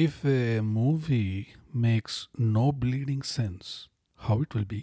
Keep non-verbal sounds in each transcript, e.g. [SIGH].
if a movie makes no bleeding sense, how it will be?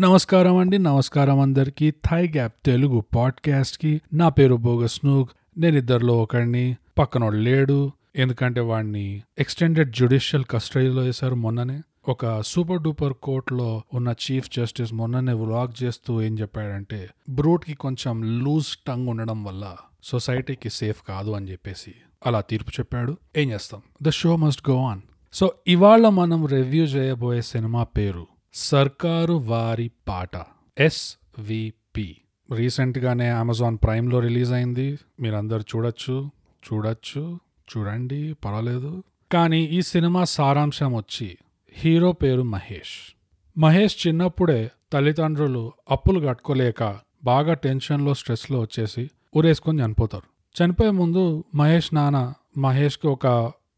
నమస్కారం అండి. నమస్కారం అందరికీ. థై గ్యాప్ తెలుగు పాడ్కాస్ట్కి నా పేరు బోగస్ నూగ్ నేను ఇద్దరిలో ఒకడిని. పక్కనోడు లేడు. ఎందుకంటే వాడిని ఎక్స్టెండెడ్ జ్యుడిషియల్ కస్టడీలో వేశారు మొన్ననే. ఒక సూపర్ డూపర్ కోర్టులో ఉన్న చీఫ్ జస్టిస్ మొన్ననే వ్లాగ్ చేస్తూ ఏం చెప్పాడంటే బ్రూట్కి కొంచెం లూజ్ టంగ్ ఉండడం వల్ల సొసైటీకి సేఫ్ కాదు అని చెప్పేసి. అలా తీర్పు చెప్పాడు. ఏం చేస్తాం? The show must go on so ఇవాళ మనం రివ్యూ చేయబోయే సినిమా పేరు సర్కారు వారి పాట ఎస్విపి రీసెంట్ గానే అమెజాన్ ప్రైమ్లో రిలీజ్ అయింది. మీరందరు చూడొచ్చు చూడొచ్చు చూడండి పర్వాలేదు. కానీ ఈ సినిమా సారాంశం వచ్చి హీరో పేరు మహేష్. మహేష్ చిన్నప్పుడే తల్లిదండ్రులు అప్పులు కట్టుకోలేక బాగా టెన్షన్లో స్ట్రెస్లో వచ్చేసి ఊరేసుకొని చనిపోతారు. చనిపోయే ముందు మహేష్ నాన్న మహేష్కి ఒక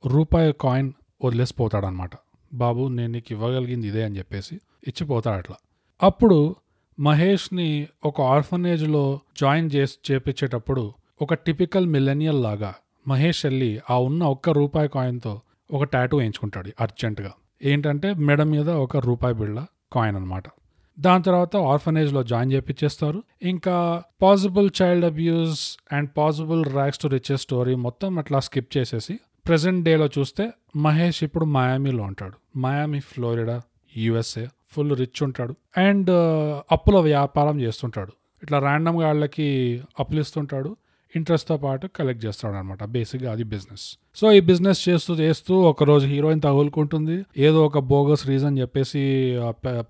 రూపాయి కాయిన్ వదిలేసిపోతాడనమాట బాబు నేను నీకు ఇవ్వగలిగింది ఇదే అని చెప్పేసి ఇచ్చిపోతాడు అట్లా. అప్పుడు మహేష్ని ఒక ఆర్ఫనేజ్లో జాయిన్ చేసి చేపించేటప్పుడు ఒక టిపికల్ మిలెనియల్ లాగా మహేష్ వెళ్ళి ఆ ఉన్న ఒక్క రూపాయి కాయిన్తో ఒక టాటూ వేయించుకుంటాడు అర్జెంటుగా. ఏంటంటే మెడ మీద ఒక రూపాయి బిళ్ళ కాయిన్ అనమాట దాని తర్వాత ఆర్ఫనేజ్లో జాయిన్ చేపించేస్తారు ఇంకా possible child abuse and possible rags to riches story మొత్తం అట్లా స్కిప్ చేసేసి ప్రెసెంట్ డేలో చూస్తే మహేష్ ఇప్పుడు మయామీలో ఉంటాడు. Miami Florida USA full rich ఉంటాడు. అండ్ అప్పుల వ్యాపారం చేస్తుంటాడు. ఇట్లా ర్యాండమ్గా వాళ్ళకి అప్పులు ఇస్తుంటాడు ఇంట్రెస్ట్తో పాటు కలెక్ట్ చేస్తాడు అనమాట బేసిక్గా అది బిజినెస్. సో ఈ బిజినెస్ చేస్తూ చేస్తూ ఒక రోజు హీరోయిన్ తగులుకుంటుంది. ఏదో ఒక బోగస్ రీజన్ చెప్పేసి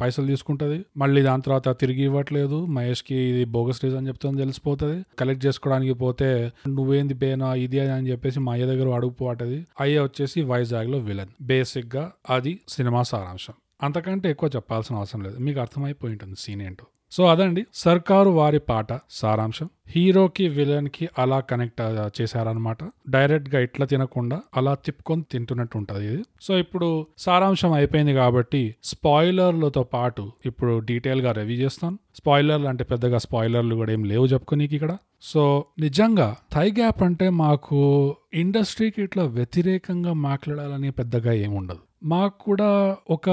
పైసలు తీసుకుంటుంది. మళ్ళీ దాని తర్వాత తిరిగి ఇవ్వట్లేదు. మహేష్కి ఇది బోగస్ రీజన్ చెప్తుంది తెలిసిపోతుంది. కలెక్ట్ చేసుకోవడానికి పోతే నువ్వేంది బేనా ఇది అని చెప్పేసి మా అయ్య దగ్గర అడుగుపోవటది అయ్య వచ్చేసి వైజాగ్లో విలన్. బేసిక్గా అది సినిమా సారాంశం. అంతకంటే ఎక్కువ చెప్పాల్సిన అవసరం లేదు. మీకు అర్థమైపోయి ఉంటుంది సీన్ ఏంటో. సో అదండి. సర్కారు వారి పాట సారాంశం. హీరోకి విలన్కి అలా కనెక్ట్ చేశారనమాట డైరెక్ట్గా ఇట్లా తినకుండా అలా తిప్పుకొని తింటున్నట్టు ఉంటది ఇది. సో ఇప్పుడు సారాంశం అయిపోయింది కాబట్టి స్పాయిలర్లతో పాటు ఇప్పుడు డీటెయిల్గా రివ్యూ చేస్తాను స్పాయిలర్లు అంటే పెద్దగా స్పాయిలర్లు కూడా ఏం లేవు చెప్పుకోనీకి ఇక్కడ. సో నిజంగా థై గ్యాప్ అంటే మాకు ఇండస్ట్రీకి ఇట్లా వ్యతిరేకంగా మాట్లాడాలని పెద్దగా ఏముండదు మాకు కూడా ఒక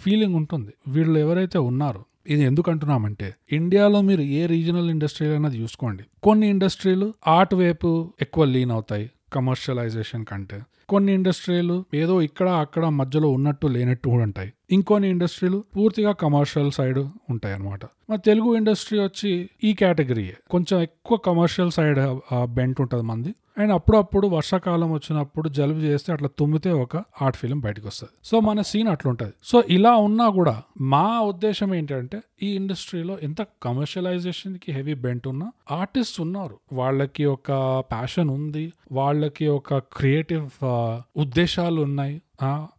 ఫీలింగ్ ఉంటుంది. వీళ్ళు ఎవరైతే ఉన్నారో ఇది ఎందుకు అంటున్నామంటే ఇండియాలో మీరు ఏ రీజనల్ ఇండస్ట్రీ అనేది చూసుకోండి. కొన్ని ఇండస్ట్రీలు ఆర్ట్ వైపు ఎక్కువ లీన్ అవుతాయి కమర్షియలైజేషన్ కంటే. కొన్ని ఇండస్ట్రీలు ఏదో ఇక్కడ అక్కడ మధ్యలో ఉన్నట్టు లేనట్టు కూడా ఉంటాయి. ఇంకొన్ని ఇండస్ట్రీలు పూర్తిగా కమర్షియల్ సైడ్ ఉంటాయి అనమాట మా తెలుగు ఇండస్ట్రీ వచ్చి ఈ కేటగిరీయే. కొంచెం ఎక్కువ కమర్షియల్ సైడ్ బెంట్ ఉంటుంది మంది. అండ్ అప్పుడప్పుడు వర్షాకాలం వచ్చినప్పుడు జలుబు చేస్తే అట్లా తుమ్మితే ఒక ఆర్ట్ ఫిలిం బయటకు వస్తుంది. సో మన సీన్ అట్లుంటది. సో ఇలా ఉన్నా కూడా మా ఉద్దేశం ఏంటంటే ఈ ఇండస్ట్రీలో ఎంత కమర్షియలైజేషన్కి హెవీ బెంట్ ఉన్నా ఆర్టిస్ట్ ఉన్నారు. వాళ్ళకి ఒక ప్యాషన్ ఉంది. వాళ్ళకి ఒక క్రియేటివ్ ఉద్దేశాలు ఉన్నాయి.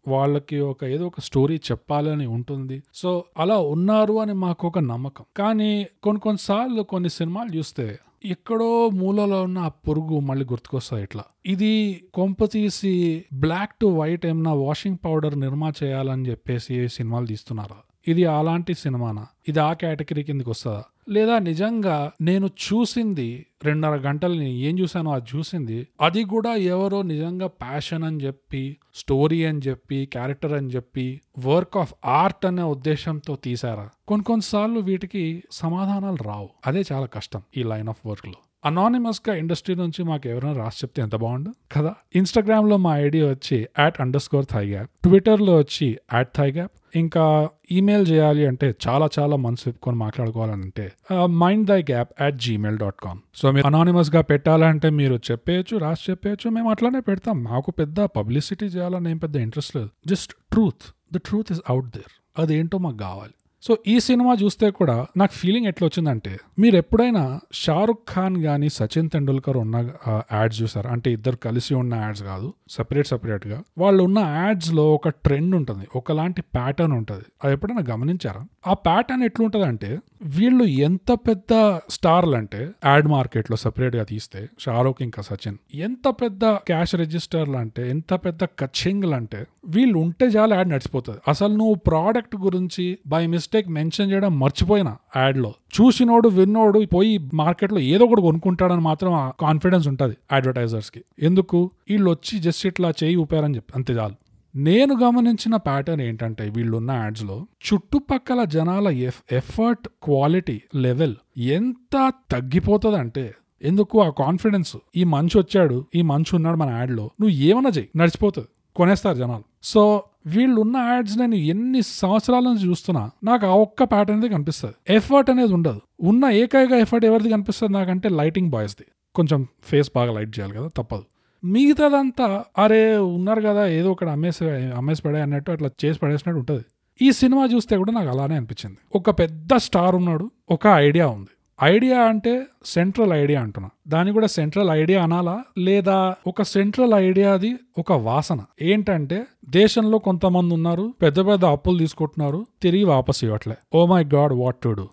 వాళ్ళకి ఒక ఏదో ఒక స్టోరీ చెప్పాలని ఉంటుంది. సో అలా ఉన్నారు అని మాకు ఒక నమ్మకం. కానీ కొన్ని కొన్నిసార్లు కొన్ని సినిమాలు చూస్తే ఎక్కడో మూలలో ఉన్న ఆ పురుగు మళ్ళీ గుర్తుకొస్తుంది ఇట్లా. ఇది కొంప తీసి బ్లాక్ టు వైట్ ఏమన్నా వాషింగ్ పౌడర్ నిర్మా చేయాలని చెప్పేసి సినిమాలు తీస్తున్నారా? ఇది అలాంటి సినిమానా? ఇది ఆ కేటగిరీ కిందకి వస్తుందా? లేదా నిజంగా నేను చూసింది రెండున్నర గంటలని ఏం చూసానో అది చూసింది అది కూడా ఎవరో నిజంగా ప్యాషన్ అని చెప్పి స్టోరీ అని చెప్పి క్యారెక్టర్ అని చెప్పి వర్క్ ఆఫ్ ఆర్ట్ అనే ఉద్దేశంతో తీసారా కొన్ని కొన్నిసార్లు వీటికి సమాధానాలు రావు. అదే చాలా కష్టం ఈ లైన్ ఆఫ్ వర్క్లో అనానిమస్గా ఇండస్ట్రీ నుంచి మాకు ఎవరైనా రాసి చెప్తే ఎంత బాగుండు? కదా? ఇన్స్టాగ్రామ్లో మా ఐడి వచ్చి at underscore thigh gap ట్విట్టర్లో వచ్చి యాట్ థై గ్యాప్ ఇంకా ఈమెయిల్ చేయాలి అంటే చాలా చాలా మనసు విప్పుకొని మాట్లాడుకోవాలంటే mind the gap at gmail dot com so మీరు అనానిమస్గా పెట్టాలంటే మీరు చెప్పేయచ్చు రాసి చెప్పేయచ్చు మేము అట్లానే పెడతాం. మాకు పెద్ద పబ్లిసిటీ చేయాలని ఏం పెద్ద ఇంట్రెస్ట్ లేదు. Just truth the truth is out there అదేంటో మాకు కావాలి. సో ఈ సినిమా చూస్తే కూడా నాకు ఫీలింగ్ ఎట్లా వచ్చిందంటే మీరు ఎప్పుడైనా షారుఖ్ ఖాన్ గాని సచిన్ తెండూల్కర్ ఉన్న యాడ్స్ చూసారు? అంటే ఇద్దరు కలిసి ఉన్న యాడ్స్ కాదు సపరేట్ సపరేట్గా వాళ్ళు ఉన్న యాడ్స్లో ఒక ట్రెండ్ ఉంటుంది ఒకలాంటి ప్యాటర్న్ ఉంటుంది. అది ఎప్పుడైనా గమనించారా? ఆ ప్యాటర్న్ ఎట్లుంటుంది అంటే వీళ్ళు ఎంత పెద్ద స్టార్లు అంటే యాడ్ మార్కెట్లో సపరేట్గా తీస్తే షారుఖ్ ఇంకా సచిన్ ఎంత పెద్ద క్యాష్ రిజిస్టర్లు అంటే ఎంత పెద్ద కచ్చింగ్లు అంటే వీళ్ళు ఉంటే చాలా యాడ్ నడిచిపోతుంది. అసలు నువ్వు ప్రోడక్ట్ గురించి బై మిస్టేక్ మిస్టేక్ మెన్షన్ చేయడం మర్చిపోయినా యాడ్లో. చూసినోడు విన్నోడు పోయి మార్కెట్లో ఏదో ఒకటి కొనుక్కుంటాడని మాత్రం ఆ కాన్ఫిడెన్స్ ఉంటుంది అడ్వర్టైజర్స్కి. ఎందుకు? వీళ్ళు వచ్చి జస్ట్ ఇట్లా చేయి ఊపారని చెప్పి అంతే చాలు. నేను గమనించిన ప్యాటర్న్ ఏంటంటే వీళ్ళున్న యాడ్స్లో చుట్టుపక్కల జనాల ఎఫ్ ఎఫర్ట్ క్వాలిటీ లెవెల్ ఎంత తగ్గిపోతుందంటే ఎందుకు ఆ కాన్ఫిడెన్స్? ఈ మంచి వచ్చాడు ఈ మంచి ఉన్నాడు మన యాడ్లో నువ్వు ఏమన్నా చేయి నడిచిపోతుంది కొనేస్తారు జనాలు. సో వీళ్ళున్న యాడ్స్ నేను ఎన్ని సంవత్సరాల నుంచి చూస్తున్నా నాకు ఆ ఒక్క ప్యాటర్న్ అనేది కనిపిస్తుంది. ఎఫర్ట్ అనేది ఉండదు. ఉన్న ఏకైక ఎఫర్ట్ ఎవరిది కనిపిస్తుంది నాకంటే లైటింగ్ బాయ్స్ది కొంచెం ఫేస్ బాగా లైట్ చేయాలి కదా తప్పదు. మిగతాదంతా అరే ఉన్నారు కదా ఏదో ఒకటి అమ్మేసి అమ్మేసి పడే అన్నట్టు అట్లా చేసి పడేసినట్టు ఉంటుంది. ఈ సినిమా చూస్తే కూడా నాకు అలానే అనిపించింది. ఒక పెద్ద స్టార్ ఉన్నాడు ఒక ఐడియా ఉంది. ఐడియా అంటే సెంట్రల్ ఐడియా అంటున్నా. దాన్ని కూడా సెంట్రల్ ఐడియా అనాలా? లేదా ఒక సెంట్రల్ ఐడియాది ఒక వాసన? ఏంటంటే దేశంలో కొంతమంది ఉన్నారు పెద్ద పెద్ద అప్పులు తీసుకుంటున్నారు తిరిగి వాపస్ ఇవ్వట్లే. ఓ my God what to do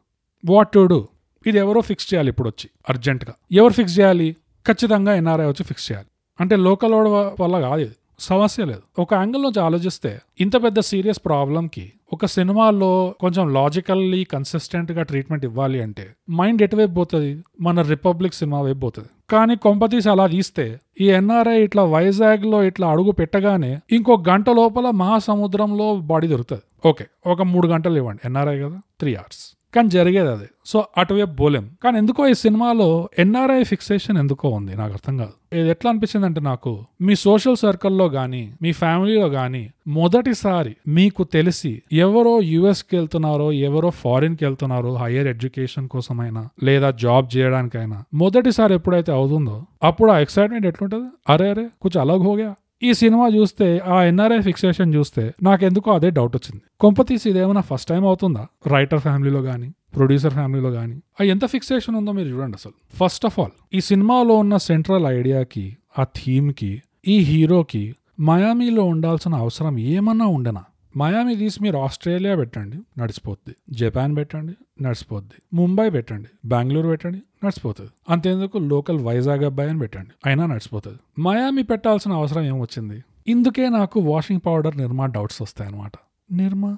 what to do ఇది ఎవరో ఫిక్స్ చేయాలి ఇప్పుడు వచ్చి అర్జెంట్గా ఎవరు ఫిక్స్ చేయాలి? ఖచ్చితంగా ఎన్ఆర్ఐ వచ్చి ఫిక్స్ చేయాలి. అంటే లోకల్ వల్ల కాదు సమస్య లేదు. ఒక యాంగిల్ నుంచి ఆలోచిస్తే ఇంత పెద్ద సీరియస్ ప్రాబ్లంకి ఒక సినిమాలో కొంచెం లాజికల్లీ కన్సిస్టెంట్గా ట్రీట్మెంట్ ఇవ్వాలి అంటే మైండ్ ఎటువైపు పోతుంది? మన రిపబ్లిక్ సినిమా వైపు పోతుంది. కానీ కొంపతీసి అలా తీస్తే ఈ ఎన్ఆర్ఐ ఇట్లా వైజాగ్లో ఇట్లా అడుగు పెట్టగానే ఇంకో గంట లోపల మహాసముద్రంలో బాడీ దొరుకుతుంది. ఓకే ఒక మూడు గంటలు ఇవ్వండి. ఎన్ఆర్ఐ కదా? Three hours. కానీ జరిగేది అది. సో అటువైపు బోలేం. కానీ ఎందుకో ఈ సినిమాలో ఎన్ఆర్ఐ ఫిక్సేషన్ ఎందుకో ఉంది నాకు అర్థం కాదు. ఇది ఎట్లా అనిపించింది అంటే నాకు మీ సోషల్ సర్కిల్లో కానీ మీ ఫ్యామిలీలో కానీ మొదటిసారి మీకు తెలిసి ఎవరో యుఎస్కి వెళ్తున్నారో ఎవరో ఫారిన్కి వెళ్తున్నారో హైయర్ ఎడ్యుకేషన్ కోసమైనా లేదా జాబ్ చేయడానికైనా మొదటిసారి ఎప్పుడైతే అవుతుందో అప్పుడు ఆ ఎక్సైట్మెంట్ ఎట్లుంటుంది? అరే అరే కొంచెం అలగ్ హోగా. ఈ సినిమా చూస్తే ఆ ఎన్ఆర్ఐ ఫిక్సేషన్ చూస్తే నాకెందుకో అదే డౌట్ వచ్చింది. కొంపతీసి ఇదేమైనా ఫస్ట్ టైం అవుతుందా? రైటర్ ఫ్యామిలీలో కానీ ప్రొడ్యూసర్ ఫ్యామిలీలో కానీ ఆ ఎంత ఫిక్సేషన్ ఉందో మీరు చూడండి అసలు. ఫస్ట్ ఆఫ్ ఆల్ ఈ సినిమాలో ఉన్న సెంట్రల్ ఐడియాకి ఆ థీమ్కి ఈ హీరోకి మయామీలో ఉండాల్సిన అవసరం ఏమన్నా ఉండనా? మయామి తీసి మీరు ఆస్ట్రేలియా పెట్టండి నడిచిపోద్ది. జపాన్ పెట్టండి నడిచిపోద్ది. ముంబై పెట్టండి బెంగళూరు పెట్టండి నడిచిపోతుంది. అంతేందుకు లోకల్ వైజాగ్ అబ్బాయి అని పెట్టండి అయినా నడిచిపోతుంది. మయామి పెట్టాల్సిన అవసరం ఏమొచ్చింది? ఇందుకే నాకు వాషింగ్ పౌడర్ నిర్మా డౌట్స్ వస్తాయన్నమాట. నిర్మా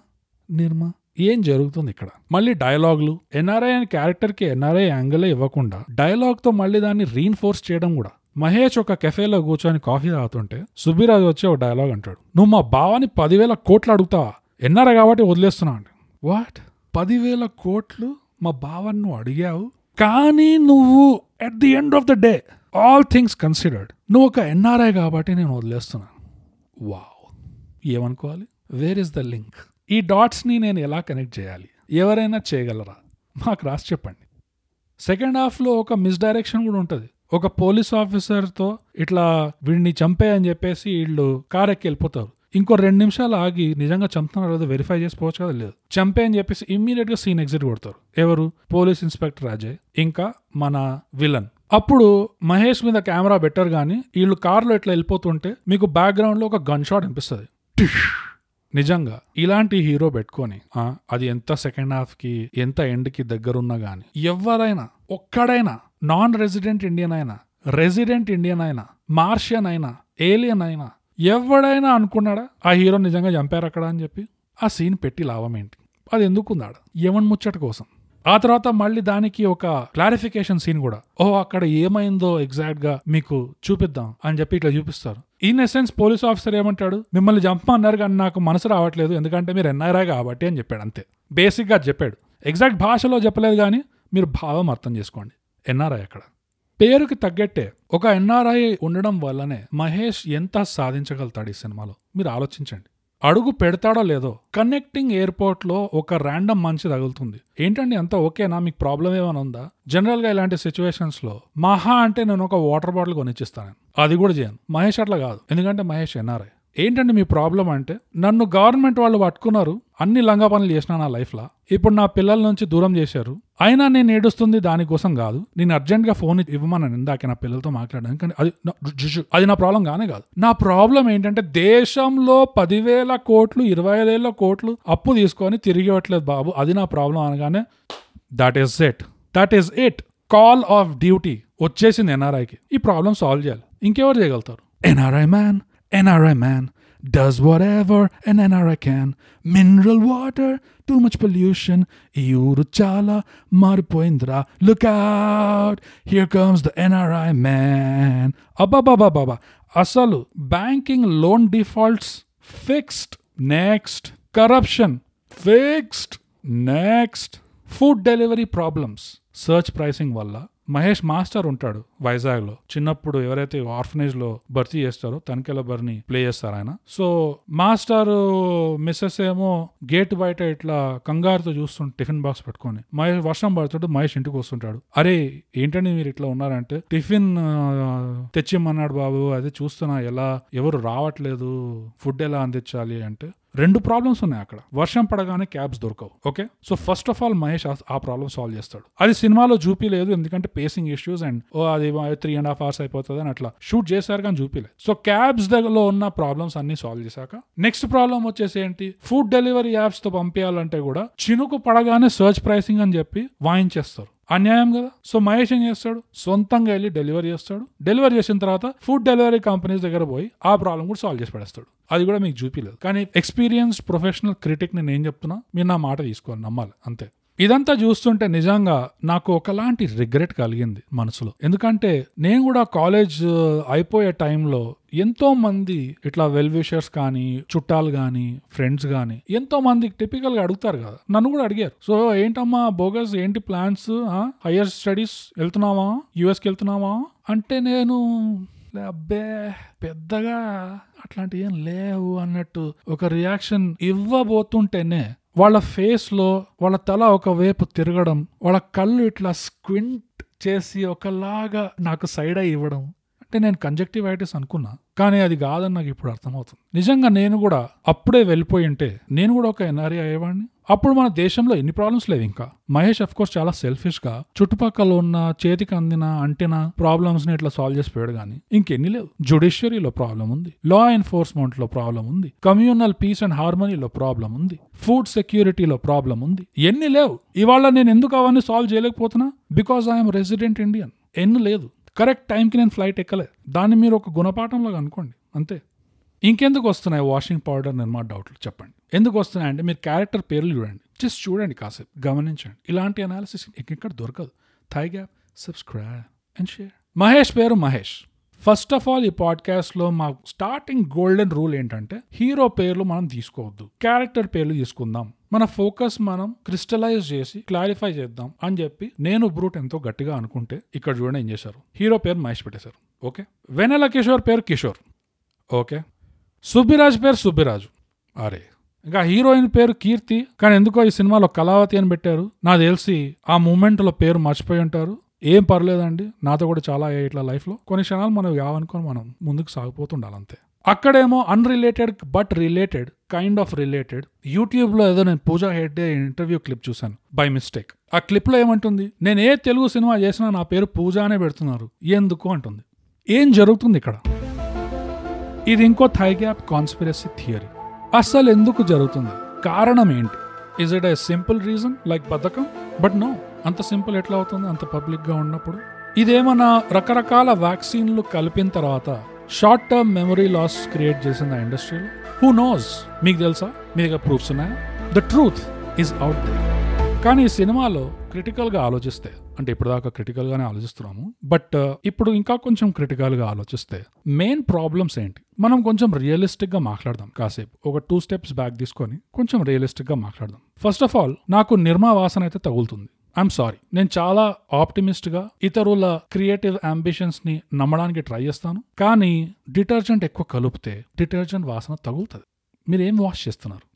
నిర్మా ఏం జరుగుతుంది ఇక్కడ? మళ్ళీ డైలాగులు ఎన్ఆర్ఐ అనే క్యారెక్టర్కి ఎన్ఆర్ఐ యాంగిలే ఇవ్వకుండా డైలాగ్తో మళ్ళీ దాన్ని రీఇన్ఫోర్స్ చేయడం కూడా. మహేష్ ఒక కెఫేలో కూర్చొని కాఫీ తాగుతుంటే సుబ్బిరాజు వచ్చి ఒక డైలాగ్ అంటాడు. నువ్వు మా బావని పదివేల కోట్లు అడుగుతావా? ఎన్ఆర్ఐ కాబట్టి వదిలేస్తున్నా అండి వాట్ పదివేల కోట్లు మా బావని నువ్వు అడిగావు? కానీ నువ్వు at the end of the day all things considered నువ్వు ఒక ఎన్ఆర్ఐ కాబట్టి నేను వదిలేస్తున్నాను. వావ్ ఏమనుకోవాలి? వేర్ ఇస్ ద లింక్ ఈ డాట్స్ని నేను ఎలా కనెక్ట్ చేయాలి? ఎవరైనా చేయగలరా? మాకు రాసి చెప్పండి. సెకండ్ హాఫ్లో ఒక మిస్డైరెక్షన్ కూడా ఉంటుంది. ఒక పోలీస్ ఆఫీసర్తో ఇట్లా వీడిని చంపే అని చెప్పేసి వీళ్ళు కార్ ఎక్కి వెళ్ళిపోతారు. ఇంకో రెండు నిమిషాలు ఆగి నిజంగా చంపుతున్నారు లేదో వెరిఫై చేసుకోవచ్చు కదా లేదు. చంపే అని చెప్పేసి ఇమ్మీడియట్గా సీన్ ఎగ్జిట్ కొడతారు. ఎవరు? పోలీస్ ఇన్స్పెక్టర్ అజయ్ ఇంకా మన విలన్ అప్పుడు మహేష్ మీద కెమెరా బెటర్ గానీ వీళ్ళు కార్లో ఇట్లా వెళ్ళిపోతుంటే మీకు బ్యాక్గ్రౌండ్లో ఒక గన్ షాట్ అనిపిస్తుంది. నిజంగా ఇలాంటి హీరో పెట్టుకొని అది ఎంత సెకండ్ హాఫ్కి ఎంత ఎండ్కి దగ్గరున్నా గానీ ఎవరైనా ఒక్కడైనా నాన్ రెసిడెంట్ ఇండియన్ అయినా రెసిడెంట్ ఇండియన్ అయినా మార్షియన్ అయినా ఏలియన్ అయినా ఎవడైనా అనుకున్నాడా ఆ హీరో నిజంగా చంపారు అక్కడ అని చెప్పి? ఆ సీన్ పెట్టి లాభం ఏంటి? అది ఎందుకుందాడు యవన్ ముచ్చట కోసం. ఆ తర్వాత మళ్ళీ దానికి ఒక క్లారిఫికేషన్ సీన్ కూడా. ఓ అక్కడ ఏమైందో ఎగ్జాక్ట్గా మీకు చూపిద్దాం అని చెప్పి ఇట్లా చూపిస్తారు. ఇన్ ఎసెన్స్ పోలీస్ ఆఫీసర్ ఏమంటాడు? మిమ్మల్ని చంపమన్నారు కానీ నాకు మనసు రావట్లేదు ఎందుకంటే మీరు ఎన్ఆర్ఐ కాబట్టి అని చెప్పాడు అంతే. బేసిక్గా చెప్పాడు. ఎగ్జాక్ట్ భాషలో చెప్పలేదు కానీ మీరు భావం అర్థం చేసుకోండి. ఎన్ఆర్ఐ అక్కడ. పేరుకి తగ్గట్టే ఒక ఎన్ఆర్ఐ ఉండడం వల్లనే మహేష్ ఎంత సాధించగలుగుతాడు ఈ సినిమాలో? మీరు ఆలోచించండి. అడుగు పెడతాడో లేదో కనెక్టింగ్ ఎయిర్పోర్ట్లో ఒక ర్యాండమ్ మంచి తగులుతుంది. ఏంటండి అంతా ఓకేనా? మీకు ప్రాబ్లం ఏమైనా ఉందా? జనరల్గా ఇలాంటి సిచ్యువేషన్స్లో మహా అంటే నేను ఒక వాటర్ బాటిల్ కొనిచ్చిస్తాను. అది కూడా చేయను. మహేష్ అట్లా కాదు. ఎందుకంటే మహేష్ ఎన్ఆర్ఐ. ఏంటండి మీ ప్రాబ్లం అంటే? నన్ను గవర్నమెంట్ వాళ్ళు పట్టుకున్నారు అన్ని లంగా పనులు చేసిన నా లైఫ్లో. ఇప్పుడు నా పిల్లల నుంచి దూరం చేశారు. అయినా నేను ఏడుస్తుంది దానికోసం కాదు. నేను అర్జెంట్గా ఫోన్ ఇవ్వమన్నాను ఇందాక నా పిల్లలతో మాట్లాడాను కానీ అది నా- అది నా ప్రాబ్లం కానే కాదు. నా ప్రాబ్లం ఏంటంటే దేశంలో పదివేల కోట్లు ఇరవై వేల కోట్లు అప్పు తీసుకొని తిరిగి ఇవ్వట్లేదు బాబు. అది నా ప్రాబ్లం అనగానే that is it that is it call of duty వచ్చేసింది ఎన్ఆర్ఐకి ఈ ప్రాబ్లం సాల్వ్ చేయాలి. ఇంకెవరు చేయగలుగుతారు? NRI man NRI man does whatever an NRI can. Mineral water, too much pollution. ఈ ఊరు చాలా మారిపోయిందిరా look out here comes the NRI man అబ్బాబాబాబా అసలు banking loan defaults fixed next corruption fixed next food delivery problems surge pricing వల్ల Mahesh master ఉంటాడు వైజాగ్లో. చిన్నప్పుడు ఎవరైతే ఆర్ఫనేజ్లో భర్తీ చేస్తారో తనకెల బర్ని ప్లే చేస్తారు ఆయన. సో మాస్టర్ మిస్సెస్ ఏమో గేట్ బయట ఇట్లా కంగారుతో చూస్తుంటే టిఫిన్ బాక్స్ పెట్టుకొని మహేష్ వర్షం పడుతుంటే మహేష్ ఇంటికి వస్తుంటాడు. అరే ఏంటండి మీరు ఇట్లా ఉన్నారంటే టిఫిన్ ఆ, తెచ్చిమ్మన్నాడు బాబు అది చూస్తున్నా ఎలా ఎవరు రావట్లేదు ఫుడ్ ఎలా అందించాలి అంటే రెండు ప్రాబ్లమ్స్ ఉన్నాయి అక్కడ. వర్షం పడగానే క్యాబ్స్ దొరకవు okay so first of all Mahesh ఆ- ప్రాబ్లమ్ సాల్వ్ చేస్తాడు. అది సినిమాలో చూపిలేదు ఎందుకంటే పేసింగ్ ఇష్యూస్ అండ్ ఓ అది త్రీ అండ్ హాఫ్ అవర్స్ అయిపోతుంది అని అట్లా. షూట్ చేశారు కానీ చూపిలేదు సో క్యాబ్స్ దగ్గరలో ఉన్న ప్రాబ్లమ్స్ అన్ని సాల్వ్ చేశాక నెక్స్ట్ ప్రాబ్లం వచ్చేసి ఏంటి? ఫుడ్ డెలివరీ యాప్స్తో పంపించాలంటే కూడా చినుకు పడగానే సర్చ్ ప్రైసింగ్ అని చెప్పి వాయించేస్తారు. అన్యాయం కదా? సో మహేష్ ఏం చేస్తాడు? సొంతంగా వెళ్ళి డెలివరీ చేస్తాడు. డెలివరీ చేసిన తర్వాత ఫుడ్ డెలివరీ కంపెనీస్ దగ్గర పోయి ఆ ప్రాబ్లం కూడా సాల్వ్ చేసి పడేస్తాడు. అది కూడా మీకు చూపిలేదు. కానీ ఎక్స్పీరియన్స్ ప్రొఫెషనల్ క్రిటిక్ నేను ఏం చెప్తున్నా? మీరు నా మాట తీసుకోవాలి నమ్మాలి. అంతే. ఇదంతా చూస్తుంటే నిజంగా నాకు ఒకలాంటి రిగ్రెట్ కలిగింది మనసులో. ఎందుకంటే నేను కూడా కాలేజ్ అయిపోయే టైంలో ఎంతో మంది ఇట్లా వెల్ విషర్స్ కానీ చుట్టాలు కానీ ఫ్రెండ్స్ కానీ ఎంతో మంది టిపికల్గా అడుగుతారు కదా. నన్ను కూడా అడిగారు. సో ఏంటమ్మా బోగస్ ఏంటి ప్లాన్స్ హయ్యర్ స్టడీస్ వెళ్తున్నావా? యుఎస్కి వెళ్తున్నావా? అంటే నేను అబ్బే పెద్దగా అట్లాంటి ఏం లేవు అన్నట్టు ఒక రియాక్షన్ ఇవ్వబోతుంటేనే వాళ్ళ ఫేస్లో వాళ్ళ తల ఒకవైపు తిరగడం వాళ్ళ కళ్ళు ఇట్లా స్క్వింట్ చేసి ఒకలాగా నాకు సైడ్ అయి ఇవ్వడం అంటే నేను కంజక్టివైటిస్ అనుకున్నా. కానీ అది కాదని నాకు ఇప్పుడు అర్థమవుతుంది. నిజంగా నేను కూడా అప్పుడే వెళ్ళిపోయి ఉంటే నేను కూడా ఒక ఎన్ఆర్ఐ అయ్యేవాడిని? అప్పుడు మన దేశంలో ఎన్ని ప్రాబ్లమ్స్ లేవు ఇంకా. మహేష్ అఫ్ కోర్స్ చాలా సెల్ఫిష్గా చుట్టుపక్కల ఉన్న చేతికి అందిన అంటిన ప్రాబ్లమ్స్ని ఇట్లా సాల్వ్ చేసి పోయాడు కానీ ఇంకెన్ని లేవు. జుడిషియరీలో ప్రాబ్లం ఉంది. లా ఎన్ఫోర్స్మెంట్లో ప్రాబ్లం ఉంది. కమ్యూనల్ పీస్ అండ్ హార్మనీలో ప్రాబ్లం ఉంది. ఫుడ్ సెక్యూరిటీలో ప్రాబ్లం ఉంది. ఎన్ని లేవు. ఇవాళ నేను ఎందుకు అవన్నీ సాల్వ్ చేయలేకపోతున్నా? బికాస్ ఐఎమ్ రెసిడెంట్ ఇండియన్ ఎన్ని లేదు. కరెక్ట్ టైంకి నేను ఫ్లైట్ ఎక్కలేదు దాన్ని మీరు ఒక గుణపాఠంలో అనుకోండి. అంతే. ఇంకెందుకు వస్తున్నాయి వాషింగ్ పౌడర్ నిర్మా డౌట్లు? చెప్పండి. ఎందుకు వస్తున్నాయంటే మీరు క్యారెక్టర్ పేర్లు చూడండి. జస్ట్ చూడండి కాసేపు. గమనించండి. ఇలాంటి అనాలిసిస్ ఇంకెక్కడ దొరకదు. Thigh gap subscribe and share Mahesh పేరు మహేష్. ఫస్ట్ ఆఫ్ ఆల్ ఈ పాడ్కాస్ట్లో మా స్టార్టింగ్ గోల్డెన్ రూల్ ఏంటంటే హీరో పేర్లు మనం తీసుకోవద్దు. క్యారెక్టర్ పేర్లు తీసుకుందాం. మన ఫోకస్ మనం క్రిస్టలైజ్ చేసి క్లారిఫై చేద్దాం అని చెప్పి నేను బ్రూట్ ఎంతో గట్టిగా అనుకుంటే ఇక్కడ చూడండి ఏం చేశారు. హీరో పేరు మహేష్ పెట్టేశారు. ఓకే వెనెల కిషోర్ పేరు కిషోర్. ఓకే సుబ్బిరాజ్ పేరు సుబ్బిరాజు. అరే ఇంకా హీరోయిన్ పేరు కీర్తి కానీ ఎందుకో ఈ సినిమాలో కళావతి అని పెట్టారు. నాకు తెలిసి ఆ మూమెంట్లో పేరు మర్చిపోయి ఉంటారు. ఏం పర్లేదండి నాతో కూడా చాలా ఇట్లా లైఫ్లో. కొన్ని క్షణాలు మనం కావనుకొని మనం ముందుకు సాగిపోతుండాలి అంతే. అక్కడేమో unrelated but related kind of related యూట్యూబ్లో ఏదో నేను పూజా హెడ్డే ఇంటర్వ్యూ క్లిప్ చూశాను బై మిస్టేక్ ఆ క్లిప్లో ఏమంటుంది నేను ఏ తెలుగు సినిమా చేసినా నా పేరు పూజ అనే పెడుతున్నారు. ఎందుకు అంటుంది. ఏం జరుగుతుంది ఇక్కడ? ఇది ఇంకో థై గ్యాప్ కాన్స్పిరసీ థియరీ. అసలు ఎందుకు జరుగుతుంది? కారణం ఏంటి? Is it a simple reason like బద్ధకం? బట్ నో అంత సింపుల్ ఎట్లా అవుతుంది? అంత పబ్లిక్గా ఉన్నప్పుడు? ఇదేమన్నా రకరకాల వ్యాక్సిన్లు కలిపిన తర్వాత short term memory loss create చేసింది ఆ ఇండస్ట్రీలో హూ నోస్ మీకు తెలుసా? మీ దగ్గర ప్రూఫ్స్ ఉన్నాయా? The truth is out there కానీ ఈ సినిమాలో క్రిటికల్గా ఆలోచిస్తే అంటే ఇప్పటిదాకా క్రిటికల్గానే ఆలోచిస్తున్నాము బట్ uh, ఇప్పుడు ఇంకా కొంచెం క్రిటికల్గా ఆలోచిస్తే మెయిన్ ప్రాబ్లమ్స్ ఏంటి? మనం కొంచెం రియలిస్టిక్గా మాట్లాడదాం కాసేపు. ఒక టూ స్టెప్స్ బ్యాక్ తీసుకొని కొంచెం రియలిస్టిక్గా మాట్లాడదాం. ఫస్ట్ ఆఫ్ ఆల్ నాకు నిర్మా వాసన అయితే తగులుతుంది. ఐఎమ్ సారీ నేను చాలా ఆప్టిమిస్ట్గా ఇతరుల క్రియేటివ్ అంబిషన్స్ని నమ్మడానికి ట్రై చేస్తాను కానీ డిటర్జెంట్ ఎక్కువ కలిపితే డిటర్జెంట్ వాసన తగులుతుంది. మీరు ఏం వాష్ చేస్తున్నారు?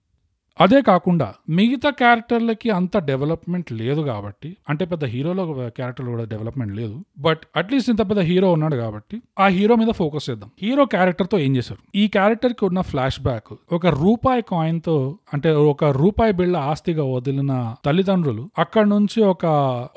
అదే కాకుండా మిగతా క్యారెక్టర్లకి అంత డెవలప్మెంట్ లేదు కాబట్టి అంటే పెద్ద హీరోలో క్యారెక్టర్ కూడా డెవలప్మెంట్ లేదు బట్ అట్లీస్ట్ ఇంత పెద్ద హీరో ఉన్నాడు కాబట్టి ఆ హీరో మీద ఫోకస్ చేద్దాం. హీరో క్యారెక్టర్తో ఏం చేశారు? ఈ క్యారెక్టర్కి ఉన్న ఫ్లాష్ బ్యాక్ ఒక రూపాయి కాయిన్తో అంటే ఒక రూపాయి బిళ్ళ ఆస్తిగా వదిలిన తల్లిదండ్రులు అక్కడ నుంచి ఒక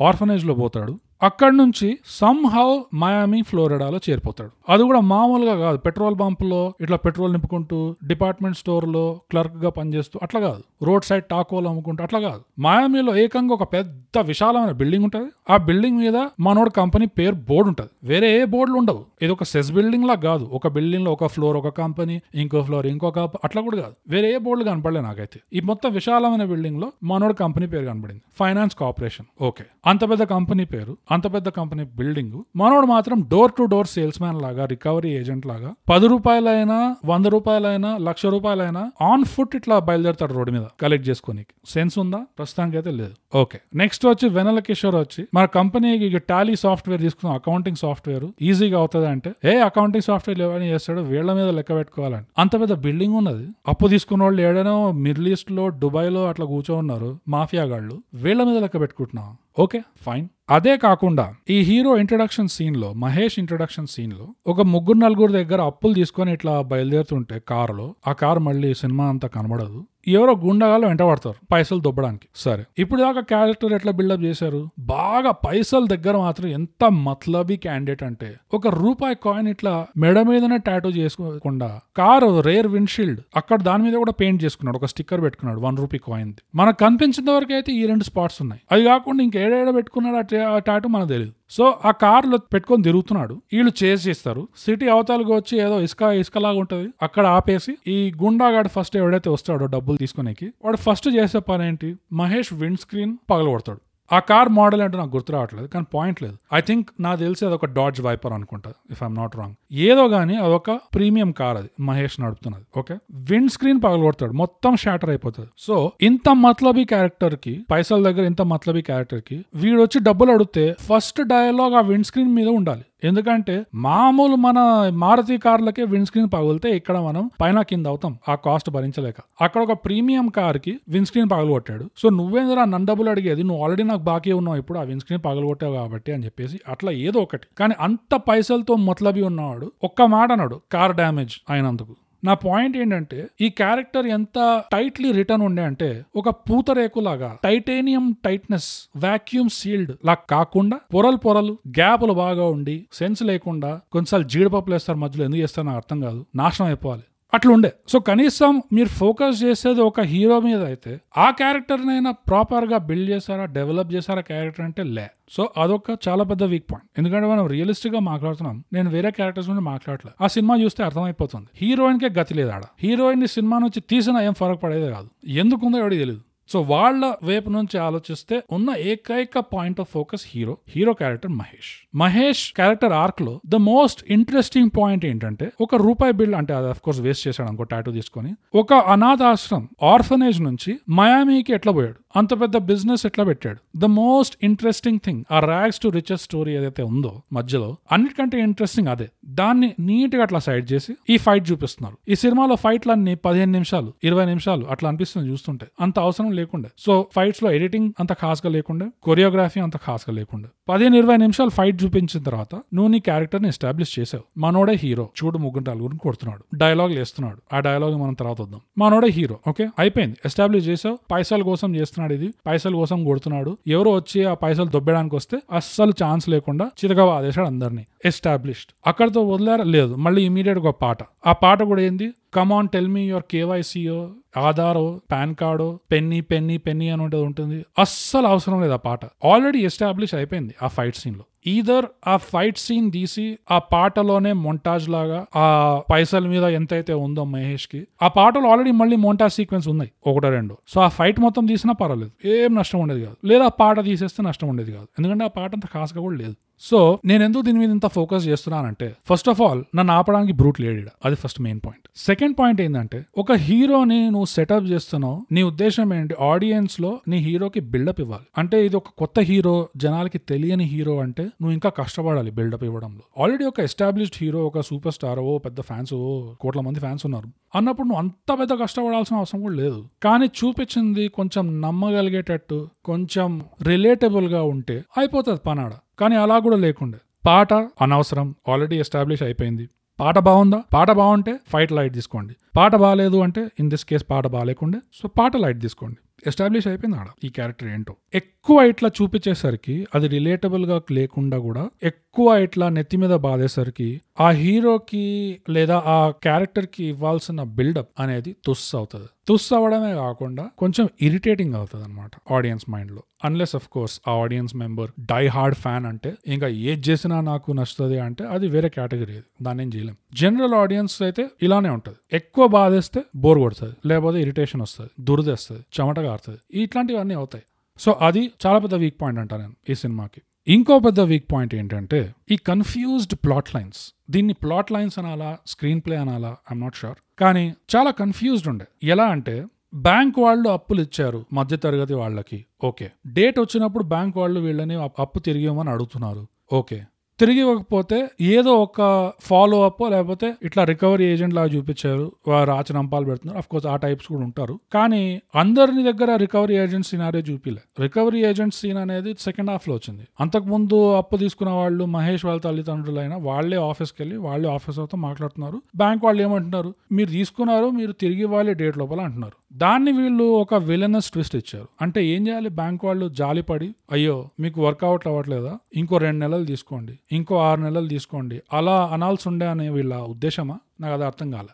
ఆర్ఫనేజ్లో పోతాడు. అక్కడి నుంచి సమ్ హౌ మయామి ఫ్లోరిడాలో చేరిపోతాడు. అది కూడా మామూలుగా కాదు. పెట్రోల్ బంపులో ఇట్లా పెట్రోల్ నింపుకుంటూ డిపార్ట్మెంట్ స్టోర్లో క్లర్క్గా పనిచేస్తూ అట్లా కాదు. రోడ్ సైడ్ టాకోలు అమ్ముకుంటూ అట్లా కాదు. మయామిలో ఏకంగా ఒక పెద్ద విశాలమైన బిల్డింగ్ ఉంటుంది. ఆ బిల్డింగ్ మీద మనోడు కంపెనీ పేరు బోర్డు ఉంటుంది. వేరే ఏ బోర్డులు ఉండవు. ఇది ఒక సెస్ బిల్డింగ్ లా కాదు. ఒక బిల్డింగ్లో ఒక ఫ్లోర్ ఒక కంపెనీ ఇంకో ఫ్లోర్ ఇంకొక అట్లా కూడా కాదు. వేరే ఏ బోర్డులు కనపడలే నాకైతే. ఈ మొత్తం విశాలమైన బిల్డింగ్లో మనోడు కంపెనీ పేరు కనపడింది. Finance corporation. ఓకే. అంత పెద్ద కంపెనీ పేరు. అంత పెద్ద కంపెనీ బిల్డింగ్. మనోడు మాత్రం door to door salesman లాగా రికవరీ ఏజెంట్ లాగా పది రూపాయలైనా వంద రూపాయలైనా లక్ష రూపాయలైనా ఆన్ ఫుట్ ఇట్లా బయలుదేరతాడు రోడ్డు మీద కలెక్ట్ చేసుకోనికి. సెన్స్ ఉందా? ప్రస్తుతానికి అయితే లేదు. ఓకే నెక్స్ట్ వచ్చి వెనల కిషోర్ వచ్చి మన కంపెనీకి ఇక టాలీ సాఫ్ట్వేర్ తీసుకున్న అకౌంటింగ్ సాఫ్ట్వేర్ ఈజీగా అవుతుంది అంటే ఏ అకౌంటింగ్ సాఫ్ట్వేర్ ఎవరైనా చేస్తాడు వీళ్ళ మీద లెక్క పెట్టుకోవాలని. అంత పెద్ద బిల్డింగ్ ఉన్నది. అప్పు తీసుకున్న వాళ్ళు ఏడైనా మిడిల్ ఈస్ట్లో దుబాయ్లో అట్లా కూర్చో ఉన్నారు మాఫియా గాళ్ళు. వీళ్ళ మీద లెక్క పెట్టుకుంటున్నాం ఓకే ఫైన్. అదే కాకుండా ఈ హీరో ఇంట్రడక్షన్ సీన్లో మహేష్ ఇంట్రడక్షన్ సీన్లో ఒక ముగ్గురు నలుగురు దగ్గర అప్పులు తీసుకొని ఇట్లా బయలుదేరుతుంటే కారులో ఆ కారు మళ్ళీ సినిమా అంతా కనబడదు. ఎవరో గుండగాలు వెంట పడతారు పైసలు దొబ్బడానికి. సరే. ఇప్పుడు దాకా క్యారెక్టర్ ఎట్లా బిల్డప్ చేశారు? బాగా పైసల దగ్గర మాత్రం ఎంత మత్లబీ క్యాండిడేట్ అంటే ఒక రూపాయి కాయిన్ ఇట్లా మెడ మీదనే టాటూ చేసుకోకుండా కారు రేర్ విండ్షీల్డ్ అక్కడ దాని మీద కూడా పెయింట్ చేసుకున్నాడు ఒక స్టిక్కర్ పెట్టుకున్నాడు వన్ రూపీ కాయిన్ మనకు కనిపించిన వరకు అయితే ఈ రెండు స్పాట్స్ ఉన్నాయి. అవి కాకుండా ఇంకేడేడ పెట్టుకున్నాడు ఆ టాటూ మనకు తెలియదు సో ఆ కార్లో పెట్టుకొని తిరుగుతున్నాడు. వీళ్ళు చేజ్ చేస్తారు సిటీ అవతలకు వచ్చి ఏదో ఇసుక ఇసుకలాగా ఉంటుంది. అక్కడ ఆపేసి ఈ గుండాగాడు ఫస్ట్ ఎవడైతే వస్తాడో డబ్బులు తీసుకునేకి వాడు ఫస్ట్ చేసే పని ఏంటి మహేష్ విండ్ స్క్రీన్ పగలగొడతాడు. ఆ కార్ మోడల్ అంటే నాకు గుర్తు రావట్లేదు కానీ పాయింట్ లేదు. ఐ థింక్ నాకు తెలిసి అదొక డాడ్జ్ వైపర్ అనుకుంటా ఇఫ్ ఐఎమ్ నాట్ రాంగ్ ఏదో గానీ అదొక ప్రీమియం కార్ అది మహేష్ నడుపుతున్నది ఓకే విండ్ స్క్రీన్ పగలగొడతాడు మొత్తం షాటర్ అయిపోతుంది. సో ఇంత మత్లబీ క్యారెక్టర్కి పైసల దగ్గర ఇంత మత్లబీ క్యారెక్టర్కి వీడు వచ్చి డబ్బులు అడిగితే ఫస్ట్ డయలాగ్ ఆ విండ్ స్క్రీన్ మీద ఉండాలి. ఎందుకంటే మామూలు మన మారుతి కార్లకే విండ్ స్క్రీన్ పగిలితే ఇక్కడ మనం పైన కింద అవుతాం ఆ కాస్ట్ భరించలేక. అక్కడ ఒక ప్రీమియం కార్కి విండ్ స్క్రీన్ పగలగొట్టాడు. సో నువ్వేంద్రా నన్ను డబ్బులు అడిగేది? నువ్వు ఆల్రెడీ నాకు బాకీ ఉన్నావు ఇప్పుడు ఆ విండ్ స్క్రీన్ పగలగొట్టావు కాబట్టి అని చెప్పేసి అట్లా ఏదో ఒకటి. కానీ అంత పైసలతో మొత్లబి ఉన్నవాడు ఒక్క మాట అన్నాడు కార్ డ్యామేజ్ అయినందుకు. నా పాయింట్ ఏంటంటే ఈ క్యారెక్టర్ ఎంత టైట్లీ రిటర్న్ ఉండే అంటే ఒక పూతరేకులాగా టైటేనియం టైట్నెస్ వాక్యూమ్ సీల్డ్ లా కాకుండా పొరలు పొరలు గ్యాపులు బాగా ఉండి సెన్స్ లేకుండా కొన్నిసార్లు జీడిపప్పులు వేస్తారు మధ్యలో ఎందుకు చేస్తారు నాకు అర్థం కాదు. నాశనం అయిపోవాలి. అట్లా ఉండే. సో కనీసం మీరు ఫోకస్ చేసేది ఒక హీరో మీద అయితే ఆ క్యారెక్టర్నైనా ప్రాపర్గా బిల్డ్ చేశారా డెవలప్ చేశారా క్యారెక్టర్ అంటే లే. సో అదొక చాలా పెద్ద వీక్ పాయింట్. ఎందుకంటే మనం రియలిస్టిక్గా మాట్లాడుతున్నాం నేను వేరే క్యారెక్టర్స్ గురించి మాట్లాడలేదు ఆ సినిమా చూస్తే అర్థమైపోతుంది. హీరోయిన్ కే గతి లేదు ఆడ. హీరోయిన్ సినిమా నుంచి తీసినా ఏం ఫరక్ పడేదే కాదు. ఎందుకుందో ఎవరికి తెలియదు సో వాళ్ళ వైపు నుంచి ఆలోచిస్తే ఉన్న ఏకైక point of focus hero hero character Mahesh. Mahesh character ఆర్క్లో the most interesting point ఏంటంటే ఒక రూపాయి బిల్ అంటే అది అఫ్ కోర్స్ వేస్ట్ చేశాడు అనుకో టాటూ తీసుకొని ఒక అనాథ ఆశ్రమం ఆర్ఫనేజ్ నుంచి మయామీకి ఎట్లా పోయాడు? అంత పెద్ద బిజినెస్ ఎట్లా పెట్టాడు? ద మోస్ట్ ఇంట్రెస్టింగ్ థింగ్ ఆ ర్యాక్స్ టు రిచెస్ స్టోరీ ఏదైతే ఉందో మధ్యలో అన్నిటికంటే ఇంట్రెస్టింగ్ అదే. దాన్ని నీట్గా అట్లా సైడ్ చేసి ఈ ఫైట్ చూపిస్తున్నారు. ఈ సినిమాలో ఫైట్లు అన్ని పదిహేను నిమిషాలు ఇరవై నిమిషాలు అట్లా అనిపిస్తుంది చూస్తుంటే. అంత అవసరం లేకుండా. సో ఫైట్స్లో ఎడిటింగ్ అంత ఖాస్గా లేకుండా. కొరియోగ్రఫీ అంత ఖాస్గా లేకుండా. పదిహేను ఇరవై నిమిషాలు ఫైట్ చూపించిన తర్వాత నువ్వు నీ క్యారెక్టర్ని ఎస్టాబ్లిష్ చేసావు. మనోడే హీరో చూడు ముగ్గురు నలుగురిని కొడుతున్నాడు. డైలాగ్ వేస్తున్నాడు ఆ డైలాగ్ మనం తర్వాత వద్దాం. మనోడే హీరో ఓకే అయిపోయింది. ఎస్టాబ్లిష్ చేసావు. పైసల కోసం చేస్తున్నాడు. ఇది. పైసల కోసం కొడుతున్నాడు. ఎవరో వచ్చి ఆ పైసలు దొబ్బడానికి వస్తే అస్సలు ఛాన్స్ లేకుండా చితగా వాదేశాడు అందరినీ. ఎస్టాబ్లిష్డ్ అక్కడతో వదిలేరా? లేదు. మళ్ళీ ఇమీడియట్ ఒక పాట. ఆ పాట కూడా ఏంది? Come on tell me your కేవైసీయో ఆధారో పాన్ కార్డో పెన్ని పెన్ని పెన్ని అని ఉంటుంది ఉంటుంది. అస్సలు అవసరం లేదు ఆ పాట. ఆల్రెడీ ఎస్టాబ్లిష్ అయిపోయింది ఆ ఫైట్ సీన్లో. ఈదర్ ఆ ఫైట్ సీన్ తీసి ఆ పాటలోనే మొంటాజ్ లాగా ఆ పైసల మీద ఎంతైతే ఉందో మహేష్కి ఆ పాటలో ఆల్రెడీ మళ్ళీ మొంటాజ్ సీక్వెన్స్ ఉన్నాయి ఒకటో రెండు. సో ఆ ఫైట్ మొత్తం తీసినా పర్వాలేదు. ఏం నష్టం ఉండేది కాదు. లేదా ఆ పాట తీసేస్తే నష్టం ఉండేది కాదు. ఎందుకంటే ఆ పాట అంత ఖాస్గా కూడా లేదు. సో నేను ఎందుకు దీని మీద ఇంత ఫోకస్ చేస్తున్నానంటే ఫస్ట్ ఆఫ్ ఆల్ నన్ను ఆపడానికి బ్రూట్ లేడు అది first main point second point ఏంటంటే ఒక హీరోని నువ్వు సెటప్ చేస్తున్నావు నీ ఉద్దేశం ఏంటి? ఆడియన్స్లో నీ హీరోకి బిల్డప్ ఇవ్వాలి. అంటే ఇది ఒక కొత్త హీరో జనాలకి తెలియని హీరో అంటే నువ్వు ఇంకా కష్టపడాలి బిల్డప్ ఇవ్వడంలో. ఆల్రెడీ ఒక ఎస్టాబ్లిష్డ్ హీరో ఒక సూపర్ స్టార్ ఓ పెద్ద ఫ్యాన్స్ ఓ కోట్ల మంది ఫ్యాన్స్ ఉన్నారు. అన్నప్పుడు నువ్వు అంత పెద్ద కష్టపడాల్సిన అవసరం కూడా లేదు. కానీ చూపించింది కొంచెం నమ్మగలిగేటట్టు కొంచెం రిలేటబుల్గా ఉంటే అయిపోతుంది పనాడ. కానీ అలా కూడా లేకుండే. పాట అనవసరం ఆల్రెడీ ఎస్టాబ్లిష్ అయిపోయింది. పాట బాగుందా? పాట బాగుంటే ఫైట్ లైట్ తీసుకోండి. పాట బాగాలేదు అంటే ఇన్ దిస్ కేస్ పాట బాగాలేకుండే సో పాట లైట్ తీసుకోండి. ఎస్టాబ్లిష్ అయిపోయింది ఆడ. ఈ క్యారెక్టర్ ఏంటో. ఎక్కువ ఇట్లా చూపించేసరికి అది రిలేటబుల్గా లేకుండా కూడా ఎక్కువ ఇట్లా నెత్తి మీద బాధేసరికి ఆ హీరోకి లేదా ఆ క్యారెక్టర్కి ఇవ్వాల్సిన బిల్డప్ అనేది తుస్ అవుతుంది. తుస్ అవ్వడమే కాకుండా కొంచెం ఇరిటేటింగ్ అవుతుంది అనమాట ఆడియన్స్ మైండ్లో అన్లెస్ అఫ్ కోర్స్ ఆ audience member die hard fan అంటే ఇంకా ఏది చేసినా నాకు నచ్చుతుంది అంటే అది వేరే కేటగిరీ అది. దాన్ని ఏం చేయలేం. జనరల్ ఆడియన్స్ అయితే ఇలానే ఉంటుంది. ఎక్కువ బాధేస్తే బోర్ కొడుతుంది. లేకపోతే ఇరిటేషన్ వస్తుంది. దురదేస్తుంది. చెమట కారుతుంది. ఇట్లాంటివన్నీ అవుతాయి. సో అది చాలా పెద్ద వీక్ పాయింట్ అంటాను నేను ఈ సినిమాకి. ఇంకో పెద్ద వీక్ పాయింట్ ఏంటంటే ఈ కన్ఫ్యూజ్డ్ ప్లాట్ లైన్స్ దీన్ని ప్లాట్ లైన్స్ అనాలా స్క్రీన్ ప్లే అనాలా ఐమ్ నాట్ షూర్ కానీ చాలా కన్ఫ్యూజ్డ్ ఉండే. ఎలా అంటే బ్యాంక్ వాళ్ళు అప్పులు ఇచ్చారు మధ్యతరగతి వాళ్ళకి. ఓకే. డేట్ వచ్చినప్పుడు బ్యాంక్ వాళ్ళు వీళ్ళని అప్పు తిరిగేమని అడుగుతున్నారు. ఓకే. తిరిగి ఇవ్వకపోతే ఏదో ఒక ఫాలో అప్ లేకపోతే ఇట్లా రికవరీ ఏజెంట్ లాగా చూపించారు వారు ఆచనంపాలు పెడుతున్నారు. అఫ్ కోర్స్ ఆ టైప్స్ కూడా ఉంటారు. కానీ అందరిని దగ్గర రికవరీ ఏజెంట్ సీనారే చూపిలే. రికవరీ ఏజెంట్ సీన్ అనేది సెకండ్ హాఫ్లో వచ్చింది. అంతకుముందు అప్పు తీసుకున్న వాళ్ళు మహేష్ వాళ్ళ తల్లిదండ్రులైనా వాళ్ళే ఆఫీస్కి వెళ్ళి వాళ్ళే ఆఫీసర్తో మాట్లాడుతున్నారు. బ్యాంక్ వాళ్ళు ఏమంటున్నారు? మీరు తీసుకున్నారు మీరు తిరిగి ఇవ్వాలి డేట్ లోపల అంటున్నారు. దాన్ని వీళ్ళు ఒక విలనస్ ట్విస్ట్ ఇచ్చారు. అంటే ఏం చేయాలి? బ్యాంక్ వాళ్ళు జాలిపడి అయ్యో మీకు వర్కౌట్ అవ్వట్లేదా? ఇంకో రెండు నెలలు తీసుకోండి. ఇంకో ఆరు నెలలు తీసుకోండి. అలా అనాల్సి ఉండే అనే వీళ్ళ ఉద్దేశమా? నాకు అది అర్థం కాలే.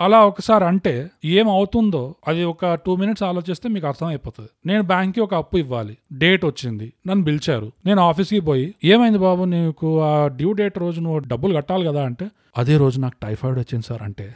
అలా ఒకసారి అంటే ఏం అవుతుందో అది ఒక టూ మినిట్స్ ఆలోచిస్తే మీకు అర్థం అయిపోతుంది నేను బ్యాంక్కి ఒక అప్పు ఇవ్వాలి. డేట్ వచ్చింది. నన్ను పిలిచారు. నేను ఆఫీస్కి పోయి ఏమైంది బాబు నీకు? ఆ డ్యూ డేట్ రోజు నువ్వు డబ్బులు కట్టాలి కదా అంటే అదే రోజు నాకు టైఫాయిడ్ వచ్చింది సార్ అంటే.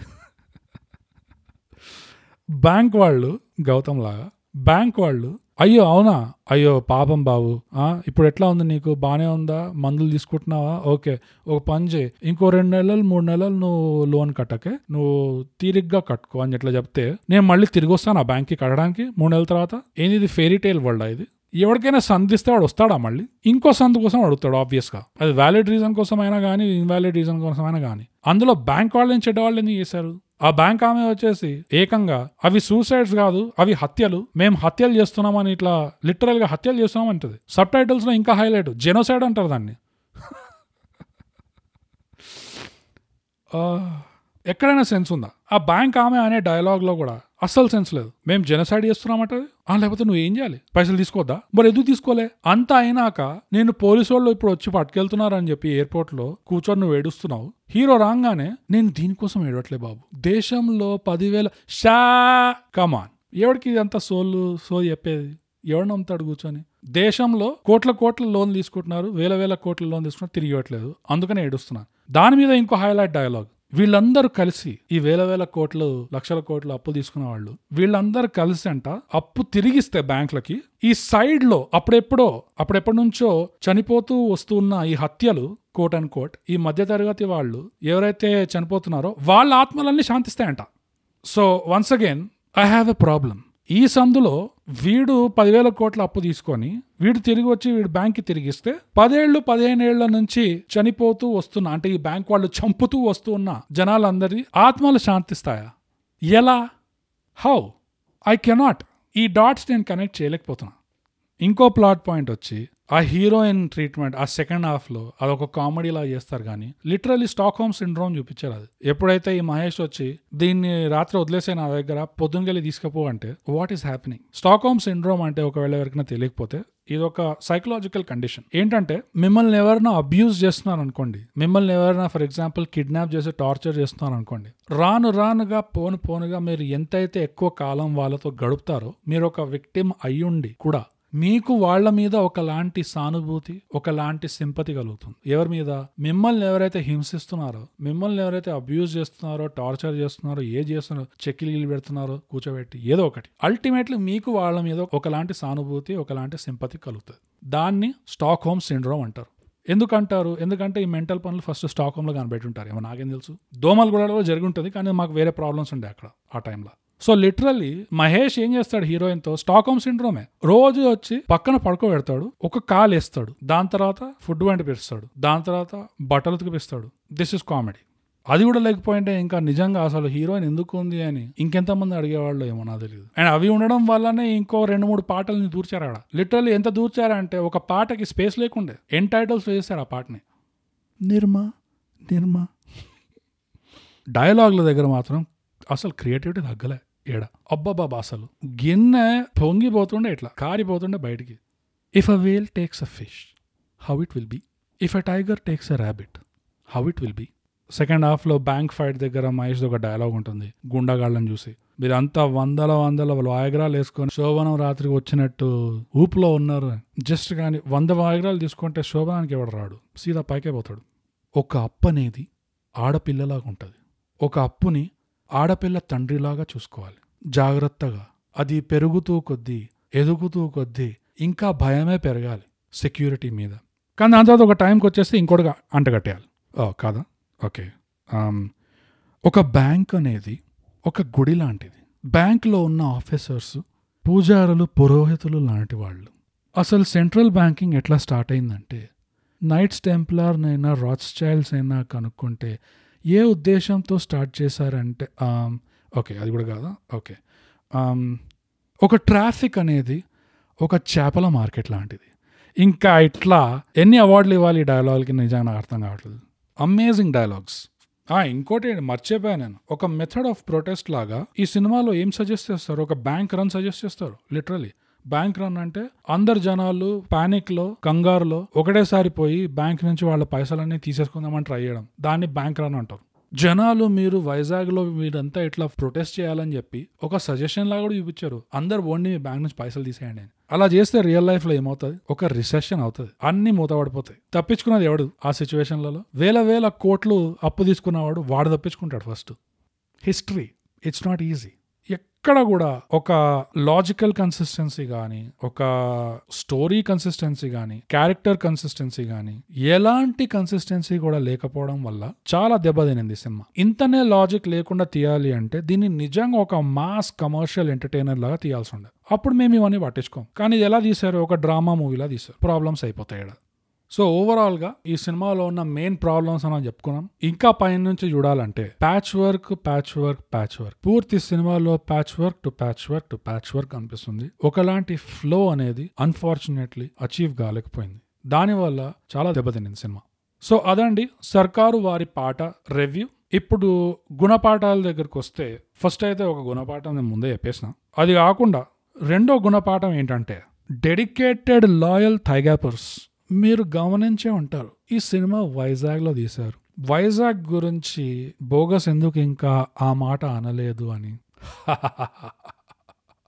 బ్యాంక్ వాళ్ళు గౌతమ్ లాగా బ్యాంక్ వాళ్ళు అయ్యో అవునా? అయ్యో పాపం బాబు. ఇప్పుడు ఎట్లా ఉంది నీకు? బాగానే ఉందా? మందులు తీసుకుంటున్నావా? ఓకే ఒక పని చేయి. ఇంకో రెండు నెలలు మూడు నెలలు నువ్వు లోన్ కట్టకే నువ్వు తీరిగ్గా కట్టుకో అని ఎట్లా చెప్తే నేను మళ్ళీ తిరిగి వస్తాను ఆ బ్యాంక్కి కట్టడానికి మూడు నెలల తర్వాత. ఏంది ఇది ఫెయిరీ టైల్ వరల్డ్ ఇది? ఎవరికైనా సంధిస్తే వాడు వస్తాడా మళ్ళీ? ఇంకో సంధ కోసం అడుగుతాడు ఆబ్వియస్గా అది వ్యాలిడ్ రీజన్ కోసం అయినా కానీ ఇన్వాలిడ్ రీజన్ కోసం అయినా కానీ అందులో బ్యాంక్ వాళ్ళని చెడ్డ వాళ్ళు ఎందుకు చేశారు? ఆ బ్యాంక్ ఆమె వచ్చేసి ఏకంగా అవి సూసైడ్స్ కాదు అవి హత్యలు. మేము హత్యలు చేస్తున్నామని ఇట్లా లిటరల్గా హత్యలు చేస్తున్నాం అంటది సబ్ టైటిల్స్లో ఇంకా హైలైట్ జెనోసైడ్ అంటారు దాన్ని. [LAUGHS] ఎక్కడైనా సెన్స్ ఉందా? ఆ బ్యాంక్ ఆమె అనే డైలాగ్లో కూడా అస్సలు సెన్స్ లేదు. మేము జెనసైడ్ చేస్తున్నామట ఆ లేకపోతే నువ్వు ఏం చేయాలి? పైసలు తీసుకోవద్దా? మరి ఎందుకు తీసుకోలే? అంతా అయినాక నేను పోలీసు వాళ్ళు ఇప్పుడు వచ్చి పట్టుకెళ్తున్నారని చెప్పి ఎయిర్పోర్ట్లో కూర్చొని నువ్వు ఏడుస్తున్నావు. హీరో రాగానే నేను దీనికోసం ఏడవట్లే బాబు. దేశంలో పదివేల షా కమాన్ ఎవడికి ఇదంతా సోలు సో చెప్పేది? ఎవడు నమ్ముతాడు కూర్చొని? దేశంలో కోట్ల కోట్ల లోన్ తీసుకుంటున్నారు వేల వేల కోట్ల లోన్ తీసుకుంటున్నారు తిరిగి ఇవ్వట్లేదు. అందుకనే ఏడుస్తున్నాను దాని మీద ఇంకో హైలైట్ డైలాగ్ వీళ్ళందరూ కలిసి ఈ వేల వేల కోట్లు లక్షల కోట్లు అప్పు తీసుకున్న వాళ్ళు వీళ్ళందరూ కలిసి అంట అప్పు తిరిగిస్తే బ్యాంకులకి ఈ సైడ్లో అప్పుడెప్పుడో అప్పుడెప్పటి నుంచో చనిపోతూ వస్తున్న ఈ హత్యలు కోట్ అండ్ కోట్ ఈ మధ్య తరగతి వాళ్ళు ఎవరైతే చనిపోతున్నారో వాళ్ళ ఆత్మలన్నీ శాంతిస్తాయంట. So once again I have a problem ఈ సందులో వీడు పదివేల కోట్ల అప్పు తీసుకొని వీడు తిరిగి వచ్చి వీడు బ్యాంక్కి తిరిగిస్తే పదేళ్ళు పదిహేనేళ్ళ నుంచి చనిపోతూ వస్తున్న అంటే ఈ బ్యాంక్ వాళ్ళు చంపుతూ వస్తున్న జనాలందరి ఆత్మలు శాంతిస్తాయా? ఎలా? హౌ ఐ కెనాట్ ఈ డాట్స్ నేను కనెక్ట్ చేయలేకపోతున్నా. ఇంకో ప్లాట్ పాయింట్ వచ్చి ఆ హీరోయిన్ ట్రీట్మెంట్ ఆ సెకండ్ హాఫ్లో అది అదొక కామెడీలా చేస్తారు కానీ లిటరలీ స్టాక్ హోమ్ సిండ్రోమ్ చూపించారు అది. ఎప్పుడైతే ఈ మహేష్ వచ్చి దీన్ని రాత్రి వదిలేసే నా దగ్గర పొద్దునకెళ్ళి తీసుకుపో అంటే what is happening Stockholm syndrome అంటే ఒకవేళ ఎవరికైనా తెలియకపోతే ఇది ఒక సైకలాజికల్ కండిషన్ ఏంటంటే మిమ్మల్ని ఎవరైనా అబ్యూస్ చేస్తున్నారు అనుకోండి మిమ్మల్ని ఎవరైనా ఫర్ ఎగ్జాంపుల్ కిడ్నాప్ చేసి టార్చర్ చేస్తున్నారు అనుకోండి రాను రానుగా పోను పోనుగా మీరు ఎంతైతే ఎక్కువ కాలం వాళ్ళతో గడుపుతారో మీరు ఒక విక్టిమ్ అయ్యుండి కూడా మీకు వాళ్ళ మీద ఒకలాంటి సానుభూతి ఒకలాంటి సింపతి కలుగుతుంది. ఎవరి మీద? మిమ్మల్ని ఎవరైతే హింసిస్తున్నారో మిమ్మల్ని ఎవరైతే అబ్యూజ్ చేస్తున్నారో టార్చర్ చేస్తున్నారో ఏ చేస్తున్నారో చెక్కిలు పెడుతున్నారో కూర్చోబెట్టి ఏదో ఒకటి. అల్టిమేట్లీ మీకు వాళ్ళ మీద ఒకలాంటి సానుభూతి ఒకలాంటి సింపతి కలుగుతుంది. దాన్ని స్టాక్ హోమ్ సిండ్రోమ్ అంటారు. ఎందుకంటారు? ఎందుకంటే ఈ మెంటల్ పనులు ఫస్ట్ స్టాక్ హోమ్లో కనబెట్టి ఉంటారు ఏమో నాకేం తెలుసు. దోమలు కూడా జరిగి ఉంటుంది కానీ మాకు వేరే ప్రాబ్లమ్స్ ఉండే అక్కడ ఆ టైంలో సో లిటరల్లీ మహేష్ ఏం చేస్తాడు హీరోయిన్తో స్టాక్ హోమ్ సిండ్రోమే. రోజు వచ్చి పక్కన పడుకోబెడతాడు ఒక కాల్ వేస్తాడు దాని తర్వాత ఫుడ్ వంటి పిస్తాడు దాని తర్వాత బట్టలు ఉతికిపిస్తాడు దిస్ ఇస్ కామెడీ అది కూడా లేకపోయింటే ఇంకా నిజంగా అసలు హీరోయిన్ ఎందుకు ఉంది అని ఇంకెంతమంది అడిగేవాళ్ళు ఏమో నాకు తెలియదు. అండ్ అవి ఉండడం వల్లనే ఇంకో రెండు మూడు పాటల్ని దూర్చారు ఆడ లిటరల్లీ ఎంత దూర్చారంటే ఒక పాటకి స్పేస్ లేకుండే. ఎన్ టైటిల్స్ వేసారు ఆ పాటని. నిర్మా నిర్మా. డైలాగ్ల దగ్గర మాత్రం అసలు క్రియేటివిటీ తగ్గలే. ఏడ? అబ్బబ్బా అసలు గిన్నె పొంగిపోతుండే ఇట్లా కారిపోతుండే బయటికి. If a whale takes a fish how it will be if a tiger takes a rabbit how it will be second హాఫ్లో బ్యాంక్ ఫైట్ దగ్గర మహేష్ ఒక డైలాగ్ ఉంటుంది గుండాగాళ్ళని చూసి. మీరంతా వందల వందల వాయగ్రాలు వేసుకొని శోభనం రాత్రికి వచ్చినట్టు ఊపులో ఉన్నారు. జస్ట్ కానీ వంద వాయగ్రాలు తీసుకుంటే శోభనానికి ఎవడు రాడు? సీదా పైకే పోతాడు. ఒక అప్పు అనేది ఆడపిల్లలాగా ఉంటుంది ఒక అప్పుని ఆడపిల్ల తండ్రిలాగా చూసుకోవాలి. జాగ్రత్తగా. అది పెరుగుతూ కొద్దీ ఎదుగుతూ కొద్దీ ఇంకా భయమే పెరగాలి సెక్యూరిటీ మీద. కానీ దాని తర్వాత ఒక టైంకి వచ్చేస్తే ఇంకోటి అంటగట్టేయాలి. కాదా? ఓకే. ఒక బ్యాంక్ అనేది ఒక గుడి లాంటిది. బ్యాంక్లో ఉన్న ఆఫీసర్స్ పూజారులు పురోహితులు లాంటి వాళ్ళు. అసలు సెంట్రల్ బ్యాంకింగ్ ఎట్లా స్టార్ట్ అయిందంటే నైట్స్ టెంప్లార్నైనా రాచ్ చైల్డ్స్ అయినా కనుక్కుంటే ఏ ఉద్దేశంతో స్టార్ట్ చేశారంటే ఓకే అది కూడా కాదా? ఓకే. ఒక ట్రాఫిక్ అనేది ఒక చేపల మార్కెట్ లాంటిది. ఇంకా ఇట్లా ఎన్ని అవార్డులు ఇవ్వాలి ఈ డైలాగ్కి నిజంగా నాకు అర్థం కావట్లేదు. అమేజింగ్ డైలాగ్స్ ఇంకోటి మర్చిపోయాను నేను. ఒక మెథడ్ ఆఫ్ ప్రొటెస్ట్ లాగా ఈ సినిమాలో ఏం సజెస్ట్ చేస్తారు? ఒక బ్యాంక్ రన్ సజెస్ట్ చేస్తారు లిటరలీ బ్యాంక్ రన్ అంటే అందరు జనాలు పానిక్లో కంగారులో ఒకటేసారి పోయి బ్యాంక్ నుంచి వాళ్ళ పైసలన్నీ తీసేసుకుందామని ట్రై చేయడం. దాన్ని బ్యాంక్ రన్ అంటారు. జనాలు మీరు వైజాగ్లో మీరంతా ఇట్లా ప్రొటెస్ట్ చేయాలని చెప్పి ఒక సజెషన్ లాగా కూడా చూపించారు. అందరు ఓన్లీ మీ బ్యాంక్ నుంచి పైసలు తీసేయండి అలా చేస్తే రియల్ లైఫ్లో ఏమవుతుంది? ఒక రిసెషన్ అవుతుంది. అన్ని మూతపడిపోతాయి. తప్పించుకున్నది ఎవడు ఆ సిచ్యువేషన్లలో వేల వేల కోట్లు అప్పు తీసుకున్నవాడు వాడు తప్పించుకుంటాడు first history it's not easy ఎక్కడ కూడా ఒక లాజికల్ కన్సిస్టెన్సీ కానీ ఒక స్టోరీ కన్సిస్టెన్సీ కానీ క్యారెక్టర్ కన్సిస్టెన్సీ కానీ ఎలాంటి కన్సిస్టెన్సీ కూడా లేకపోవడం వల్ల చాలా దెబ్బతినింది సినిమా. ఇంతనే లాజిక్ లేకుండా తీయాలి అంటే దీన్ని నిజంగా ఒక మాస్ కమర్షియల్ ఎంటర్టైనర్ లాగా తీయాల్సి ఉండదు. అప్పుడు మేము ఇవన్నీ పట్టించుకోం. కానీ ఇది ఎలా తీశారు? ఒక డ్రామా మూవీలా తీశారు. ప్రాబ్లమ్స్ అయిపోతాయి సో ఓవరాల్గా ఈ సినిమాలో ఉన్న మెయిన్ ప్రాబ్లమ్స్ అని చెప్పుకున్నాం. ఇంకా పైన నుంచి చూడాలంటే patch work patch work patch work పూర్తి సినిమాలో patch work to patch work to patch work అనిపిస్తుంది ఒకలాంటి ఫ్లో అనేది అన్ఫార్చునేట్లీ అచీవ్ కాలేకపోయింది. దానివల్ల చాలా దెబ్బతినింది సినిమా. సో అదండి సర్కారు వారి పాట రివ్యూ ఇప్పుడు గుణపాఠాల దగ్గరకు వస్తే ఫస్ట్ అయితే ఒక గుణపాఠం నేను ముందే చెప్పేసిన. అది కాకుండా రెండో గుణపాఠం ఏంటంటే డెడికేటెడ్ లాయల్ థైగాపర్స్ మీరు గమనించే ఉంటారు. ఈ సినిమా వైజాగ్లో తీశారు. వైజాగ్ గురించి బోగస్ ఎందుకు ఇంకా ఆ మాట అనలేదు అని. [LAUGHS]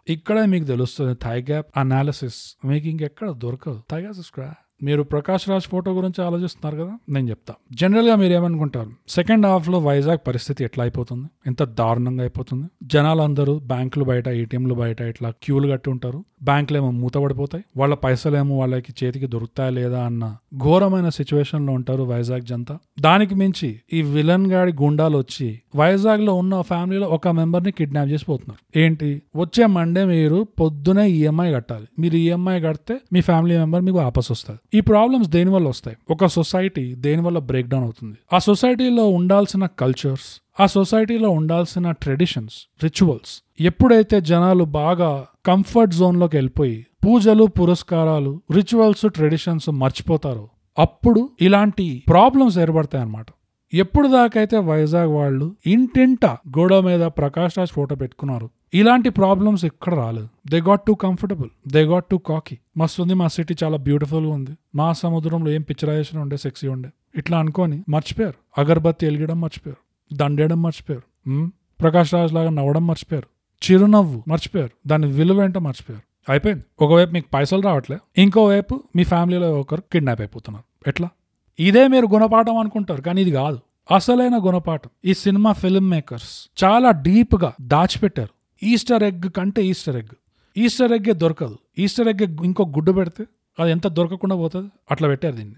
ఇక్కడే మీకు తెలుస్తుంది థై గ్యాప్ అనాలిసిస్. మీకు ఇంకెక్కడ దొరకదు. థైగాస్ మీరు ప్రకాష్ రాజ్ ఫోటో గురించి ఆలోచిస్తున్నారు కదా? నేను చెప్తా. జనరల్గా మీరు ఏమనుకుంటారు? సెకండ్ హాఫ్లో వైజాగ్ పరిస్థితి ఎట్లా అయిపోతుంది? ఎంత దారుణంగా అయిపోతుంది? జనాలందరూ బ్యాంకులు బయట ఏటీఎంలు బయట ఇట్లా క్యూలు కట్టి ఉంటారు. బ్యాంకులు ఏమో మూతపడిపోతాయి. వాళ్ళ పైసలు ఏమో వాళ్ళకి చేతికి దొరుకుతాయా లేదా అన్న ఘోరమైన సిచ్యువేషన్లో ఉంటారు వైజాగ్ జంతా. దానికి మించి ఈ విలన్ గాడి గుండాలు వచ్చి వైజాగ్లో ఉన్న ఫ్యామిలీలో ఒక మెంబర్ని కిడ్నాప్ చేసిపోతున్నారు ఏంటి? వచ్చే మండే మీరు పొద్దునే ఈఎంఐ కట్టాలి. మీరు ఈఎంఐ కడితే మీ ఫ్యామిలీ మెంబర్ మీకు వాపస్ వస్తుంది. ఈ ప్రాబ్లమ్స్ దేని వల్ల వస్తాయి? ఒక సొసైటీ దేని వల్ల బ్రేక్ డౌన్ అవుతుంది? ఆ సొసైటీలో ఉండాల్సిన కల్చర్స్ ఆ సొసైటీలో ఉండాల్సిన ట్రెడిషన్స్ రిచువల్స్ ఎప్పుడైతే జనాలు బాగా కంఫర్ట్ జోన్లోకి వెళ్ళిపోయి పూజలు పురస్కారాలు రిచువల్స్ ట్రెడిషన్స్ మర్చిపోతారో అప్పుడు ఇలాంటి ప్రాబ్లమ్స్ ఏర్పడతాయి అన్నమాట ఎప్పుడు దాకైతే వైజాగ్ వాళ్ళు ఇంటింట గోడ మీద ప్రకాష్ రాజ్ ఫోటో పెట్టుకున్నారు ఇలాంటి ప్రాబ్లమ్స్ ఎక్కడ రాలేదు. They got too comfortable they got too cocky మస్తు ఉంది మా సిటీ చాలా బ్యూటిఫుల్గా ఉంది. మా సముద్రంలో ఏం పిక్చరైజేషన్ ఉండే సెక్సీ ఉండే? ఇట్లా అనుకొని మర్చిపోయారు. అగర్బత్తి వెలిగడం మర్చిపోయారు. దండేయడం మర్చిపోయారు. ప్రకాష్ రాజ్ లాగా నవ్వడం మర్చిపోయారు. చిరునవ్వు మర్చిపోయారు. దాని విలువ ఏంటో మర్చిపోయారు. అయిపోయింది. ఒకవైపు మీకు పైసలు రావట్లే ఇంకోవైపు మీ ఫ్యామిలీలో ఒకరు కిడ్నాప్ అయిపోతున్నారు. ఎట్లా? ఇదే మీరు గుణపాఠం అనుకుంటారు కానీ ఇది కాదు. అసలైన గుణపాఠం. ఈ సినిమా ఫిల్మ్ మేకర్స్ చాలా డీప్గా దాచిపెట్టారు. ఈస్టర్ ఎగ్ కంటే ఈస్టర్ ఎగ్. ఈస్టర్ ఎగ్గే దొరకదు. ఈస్టర్ ఎగ్ ఇంకో గుడ్డు పెడితే అది ఎంత దొరకకుండా పోతుంది? అట్లా పెట్టారు దీన్ని.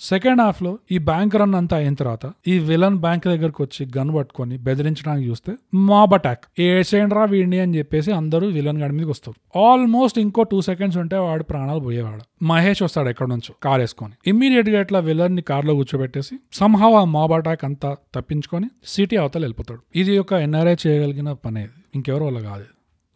సెకండ్ హాఫ్లో ఈ బ్యాంక్ రన్ అంతా అయిన తర్వాత ఈ విలన్ బ్యాంక్ దగ్గరకు వచ్చి గన్ పట్టుకొని బెదిరించడానికి చూస్తే మాబ్ అటాక్ ఏసేండ్రా వీడిని? అని చెప్పేసి అందరూ విలన్ గాడి మీదకి వస్తారు. ఆల్మోస్ట్ ఇంకో టూ సెకండ్స్ ఉంటే వాడు ప్రాణాలు పోయేవాడు. మహేష్ వస్తాడు ఎక్కడ నుంచో కార్ వేసుకొని. ఇమ్మీడియట్గా ఇట్లా విలన్ని కార్లో కూర్చోబెట్టేసి సంహావ్ ఆ మాబ్ అటాక్ అంతా తప్పించుకొని సిటీ అవతల వెళ్ళిపోతాడు. ఇది ఒక ఎన్ఆర్ఐ చేయగలిగిన పని ఇది. ఇంకెవరు వాళ్ళ కాదు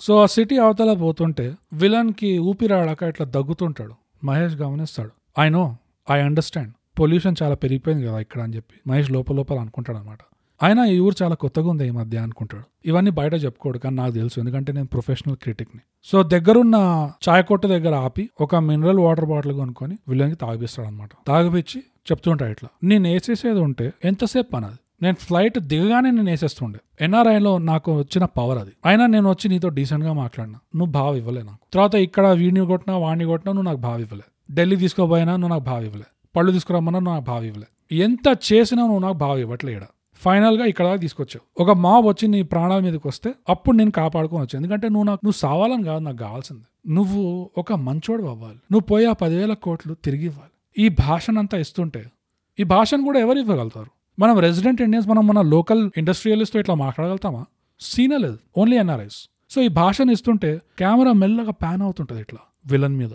సో ఆ సిటీ అవతల పోతుంటే విలన్కి ఊపిరాడాక ఇట్లా దగ్గుతుంటాడు. Mahesh గమనిస్తాడు. I know I understand pollution చాలా పెరిగిపోయింది కదా ఇక్కడ అని చెప్పి. మహేష్ లోపల లోపల అనుకుంటాడు అనమాట ఆయన ఈ ఊరు చాలా కొత్తగా ఉంది ఈ మధ్య అనుకుంటాడు. ఇవన్నీ బయట చెప్పుకోడు కానీ నాకు తెలుసు. ఎందుకంటే నేను ప్రొఫెషనల్ క్రిటిక్ని సో దగ్గరున్న చాయ్ కొట్ట దగ్గర ఆపి ఒక మినరల్ వాటర్ బాటిల్ కొనుక్కొని విలన్కి తాగిపిస్తాడు అనమాట తాగిపించి చెప్తుంటా ఇట్లా. నేను వేసేసేది ఉంటే ఎంతసేపు అనది నేను ఫ్లైట్ దిగగానే నేను వేసేస్తుండే. ఎన్ఆర్ఐలో నాకు వచ్చిన పవర్ అది. అయినా నేను వచ్చి నీతో డీసెంట్గా మాట్లాడినా. నువ్వు బావ ఇవ్వలే నాకు. తర్వాత ఇక్కడ వీడిని కొట్టినా వాడిని కొట్టినా నువ్వు నాకు బావ ఇవ్వలే ఢిల్లీ తీసుకోబోయినా నువ్వు నాకు భావ ఇవ్వలే. పళ్ళు తీసుకురమ్మన్నా నువ్వు నాకు భావ ఇవ్వలే. ఎంత చేసినా నువ్వు నాకు భావ ఇవ్వట్లే ఈడ ఫైనల్గా ఇక్కడ తీసుకొచ్చావు. ఒక మా వచ్చి నీ ప్రాణాల మీదకి వస్తే అప్పుడు నేను కాపాడుకొని వచ్చాను. ఎందుకంటే నువ్వు నాకు నువ్వు సావాలని కాదు నాకు కావాల్సింది. నువ్వు ఒక మంచోడు అవ్వాలి. నువ్వు పోయి ఆ పదివేల కోట్లు తిరిగి ఇవ్వాలి. ఈ భాషనంతా ఇస్తుంటే ఈ భాషను కూడా ఎవరు ఇవ్వగలుగుతారు? మనం రెసిడెంట్ ఇండియన్స్ మనం మన లోకల్ ఇండస్ట్రియలిస్ట్తో ఇట్లా మాట్లాడగలుగుతామా? సీనే లేదు. Only NRIs. సో ఈ భాషను ఇస్తుంటే కెమెరా మెల్లగా ప్యాన్ అవుతుంటుంది ఇట్లా విలన్ మీద.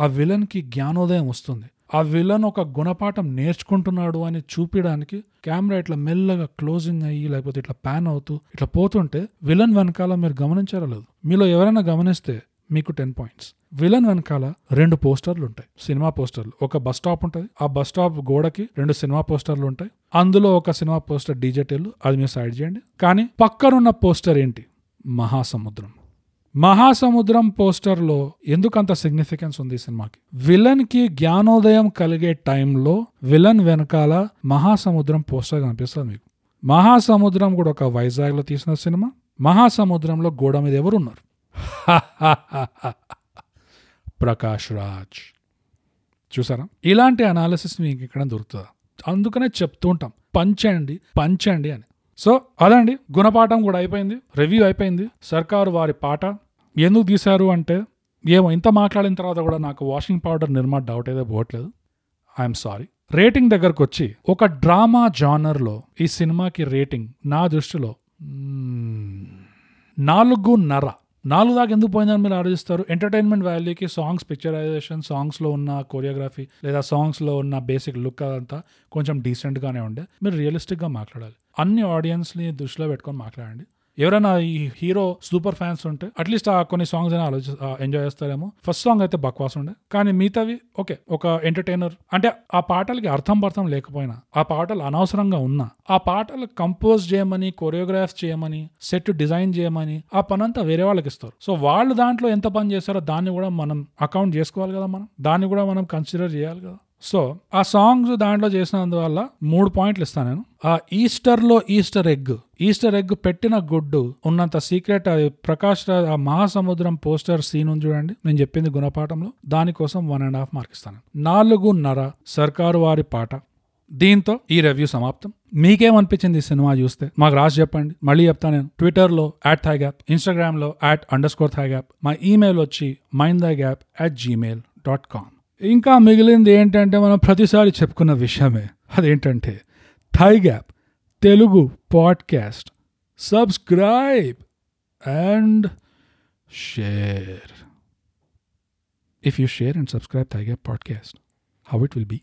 ఆ విలన్కి జ్ఞానోదయం వస్తుంది. ఆ విలన్ ఒక గుణపాఠం నేర్చుకుంటున్నాడు అని చూపించడానికి కెమెరా ఇట్లా మెల్లగా క్లోజింగ్ అయ్యి లేకపోతే ఇట్లా ప్యాన్ అవుతూ ఇట్లా పోతుంటే విలన్ వెనకాల మీరు గమనించారా లేదు. మీలో ఎవరైనా గమనిస్తే మీకు టెన్ పాయింట్స్. విలన్ వెనకాల రెండు పోస్టర్లు ఉంటాయి. సినిమా పోస్టర్లు. ఒక బస్ స్టాప్ ఉంటుంది. ఆ బస్ స్టాప్ గోడకి రెండు సినిమా పోస్టర్లు ఉంటాయి. అందులో ఒక సినిమా పోస్టర్ డీజేటీలు అది మీరు సైడ్ చేయండి. కానీ పక్కనున్న పోస్టర్ ఏంటి? మహాసముద్రం. మహాసముద్రం పోస్టర్లో ఎందుకంత సిగ్నిఫికెన్స్ ఉంది ఈ సినిమాకి? విలన్కి జ్ఞానోదయం కలిగే టైంలో విలన్ వెనకాల మహాసముద్రం పోస్టర్ కనిపిస్తుంది మీకు. మహాసముద్రం కూడా ఒక వైజాగ్లో తీసిన సినిమా. మహాసముద్రంలో గోడ మీద ఎవరు ఉన్నారు [LAUGHS] ప్రకాష్ రాజ్. చూసారా? ఇలాంటి అనాలిసిస్ మీకు ఇక్కడ దొరుకుతుందా? అందుకనే చెప్తూ ఉంటాం. పంచండి పంచండి అని. సో అదండి. గుణపాఠం కూడా అయిపోయింది. రివ్యూ అయిపోయింది. సర్కారు వారి పాట. ఎందుకు తీశారు అంటే ఏమో ఇంత మాట్లాడిన తర్వాత కూడా నాకు వాషింగ్ పౌడర్ నిర్మా డౌట్ అయితే పోవట్లేదు. ఐఎమ్ సారీ రేటింగ్ దగ్గరకు వచ్చి ఒక డ్రామా జానర్లో ఈ సినిమాకి రేటింగ్ నా దృష్టిలో నాలుగు నాలుగున్నర. నాలుగు దాకా ఎందుకు పోయిందని మీరు ఆలోచిస్తారు? ఎంటర్టైన్మెంట్ వాల్యూకి సాంగ్స్ పిక్చరైజేషన్ సాంగ్స్లో ఉన్న కొరియోగ్రఫీ లేదా సాంగ్స్లో ఉన్న బేసిక్ లుక్ అదంతా కొంచెం డీసెంట్గానే ఉండే. మీరు రియలిస్టిక్గా మాట్లాడాలి. అన్ని ఆడియన్స్ని దృష్టిలో పెట్టుకొని మాట్లాడండి. ఎవరైనా ఈ హీరో సూపర్ ఫ్యాన్స్ ఉంటే అట్లీస్ట్ ఆ కొన్ని సాంగ్స్ అయినా ఆలోచి ఎంజాయ్ చేస్తారేమో. ఫస్ట్ సాంగ్ అయితే బక్వాస్ ఉండే. కానీ మిగతావి ఓకే ఒక ఎంటర్టైనర్. అంటే ఆ పాటలకి అర్థం పర్థం లేకపోయినా ఆ పాటలు అనవసరంగా ఉన్నా ఆ పాటలు కంపోజ్ చేయమని కొరియోగ్రాఫ్ చేయమని సెట్ డిజైన్ చేయమని ఆ పనంతా వేరే వాళ్ళకి ఇస్తారు. సో వాళ్ళు దాంట్లో ఎంత పని చేస్తారో దాన్ని కూడా మనం అకౌంట్ చేసుకోవాలి కదా మనం. దాన్ని కూడా మనం కన్సిడర్ చేయాలి కదా. సో ఆ సాంగ్స్ దాంట్లో చేసినందువల్ల మూడు పాయింట్లు ఇస్తాను నేను. ఆ ఈస్టర్లో ఈస్టర్ ఎగ్ ఈస్టర్ ఎగ్ పెట్టిన గుడ్డు ఉన్నంత సీక్రెట్ అది ప్రకాష్ రాజ్ ఆ మహాసముద్రం పోస్టర్ సీన్ ఉంది చూడండి. నేను చెప్పింది గుణపాఠంలో. దానికోసం వన్ అండ్ హాఫ్ మార్క్ ఇస్తాను. నాలుగున్నర సర్కారు వారి పాట. దీంతో ఈ రివ్యూ సమాప్తం. మీకేమనిపించింది ఈ సినిమా చూస్తే? మాకు రాసి చెప్పండి. మళ్ళీ చెప్తాను నేను. ట్విట్టర్లో యాట్ థై గ్యాప్ ఇన్స్టాగ్రామ్లో at underscore thigh gap మా ఈమెయిల్ వచ్చి mind the gap at Gmail dot com ఇంకా మిగిలింది ఏంటంటే మనం ప్రతిసారి చెప్పుకున్న విషయమే. అదేంటంటే thigh gap Telugu podcast subscribe and share if you share and subscribe thigh gap podcast how it will be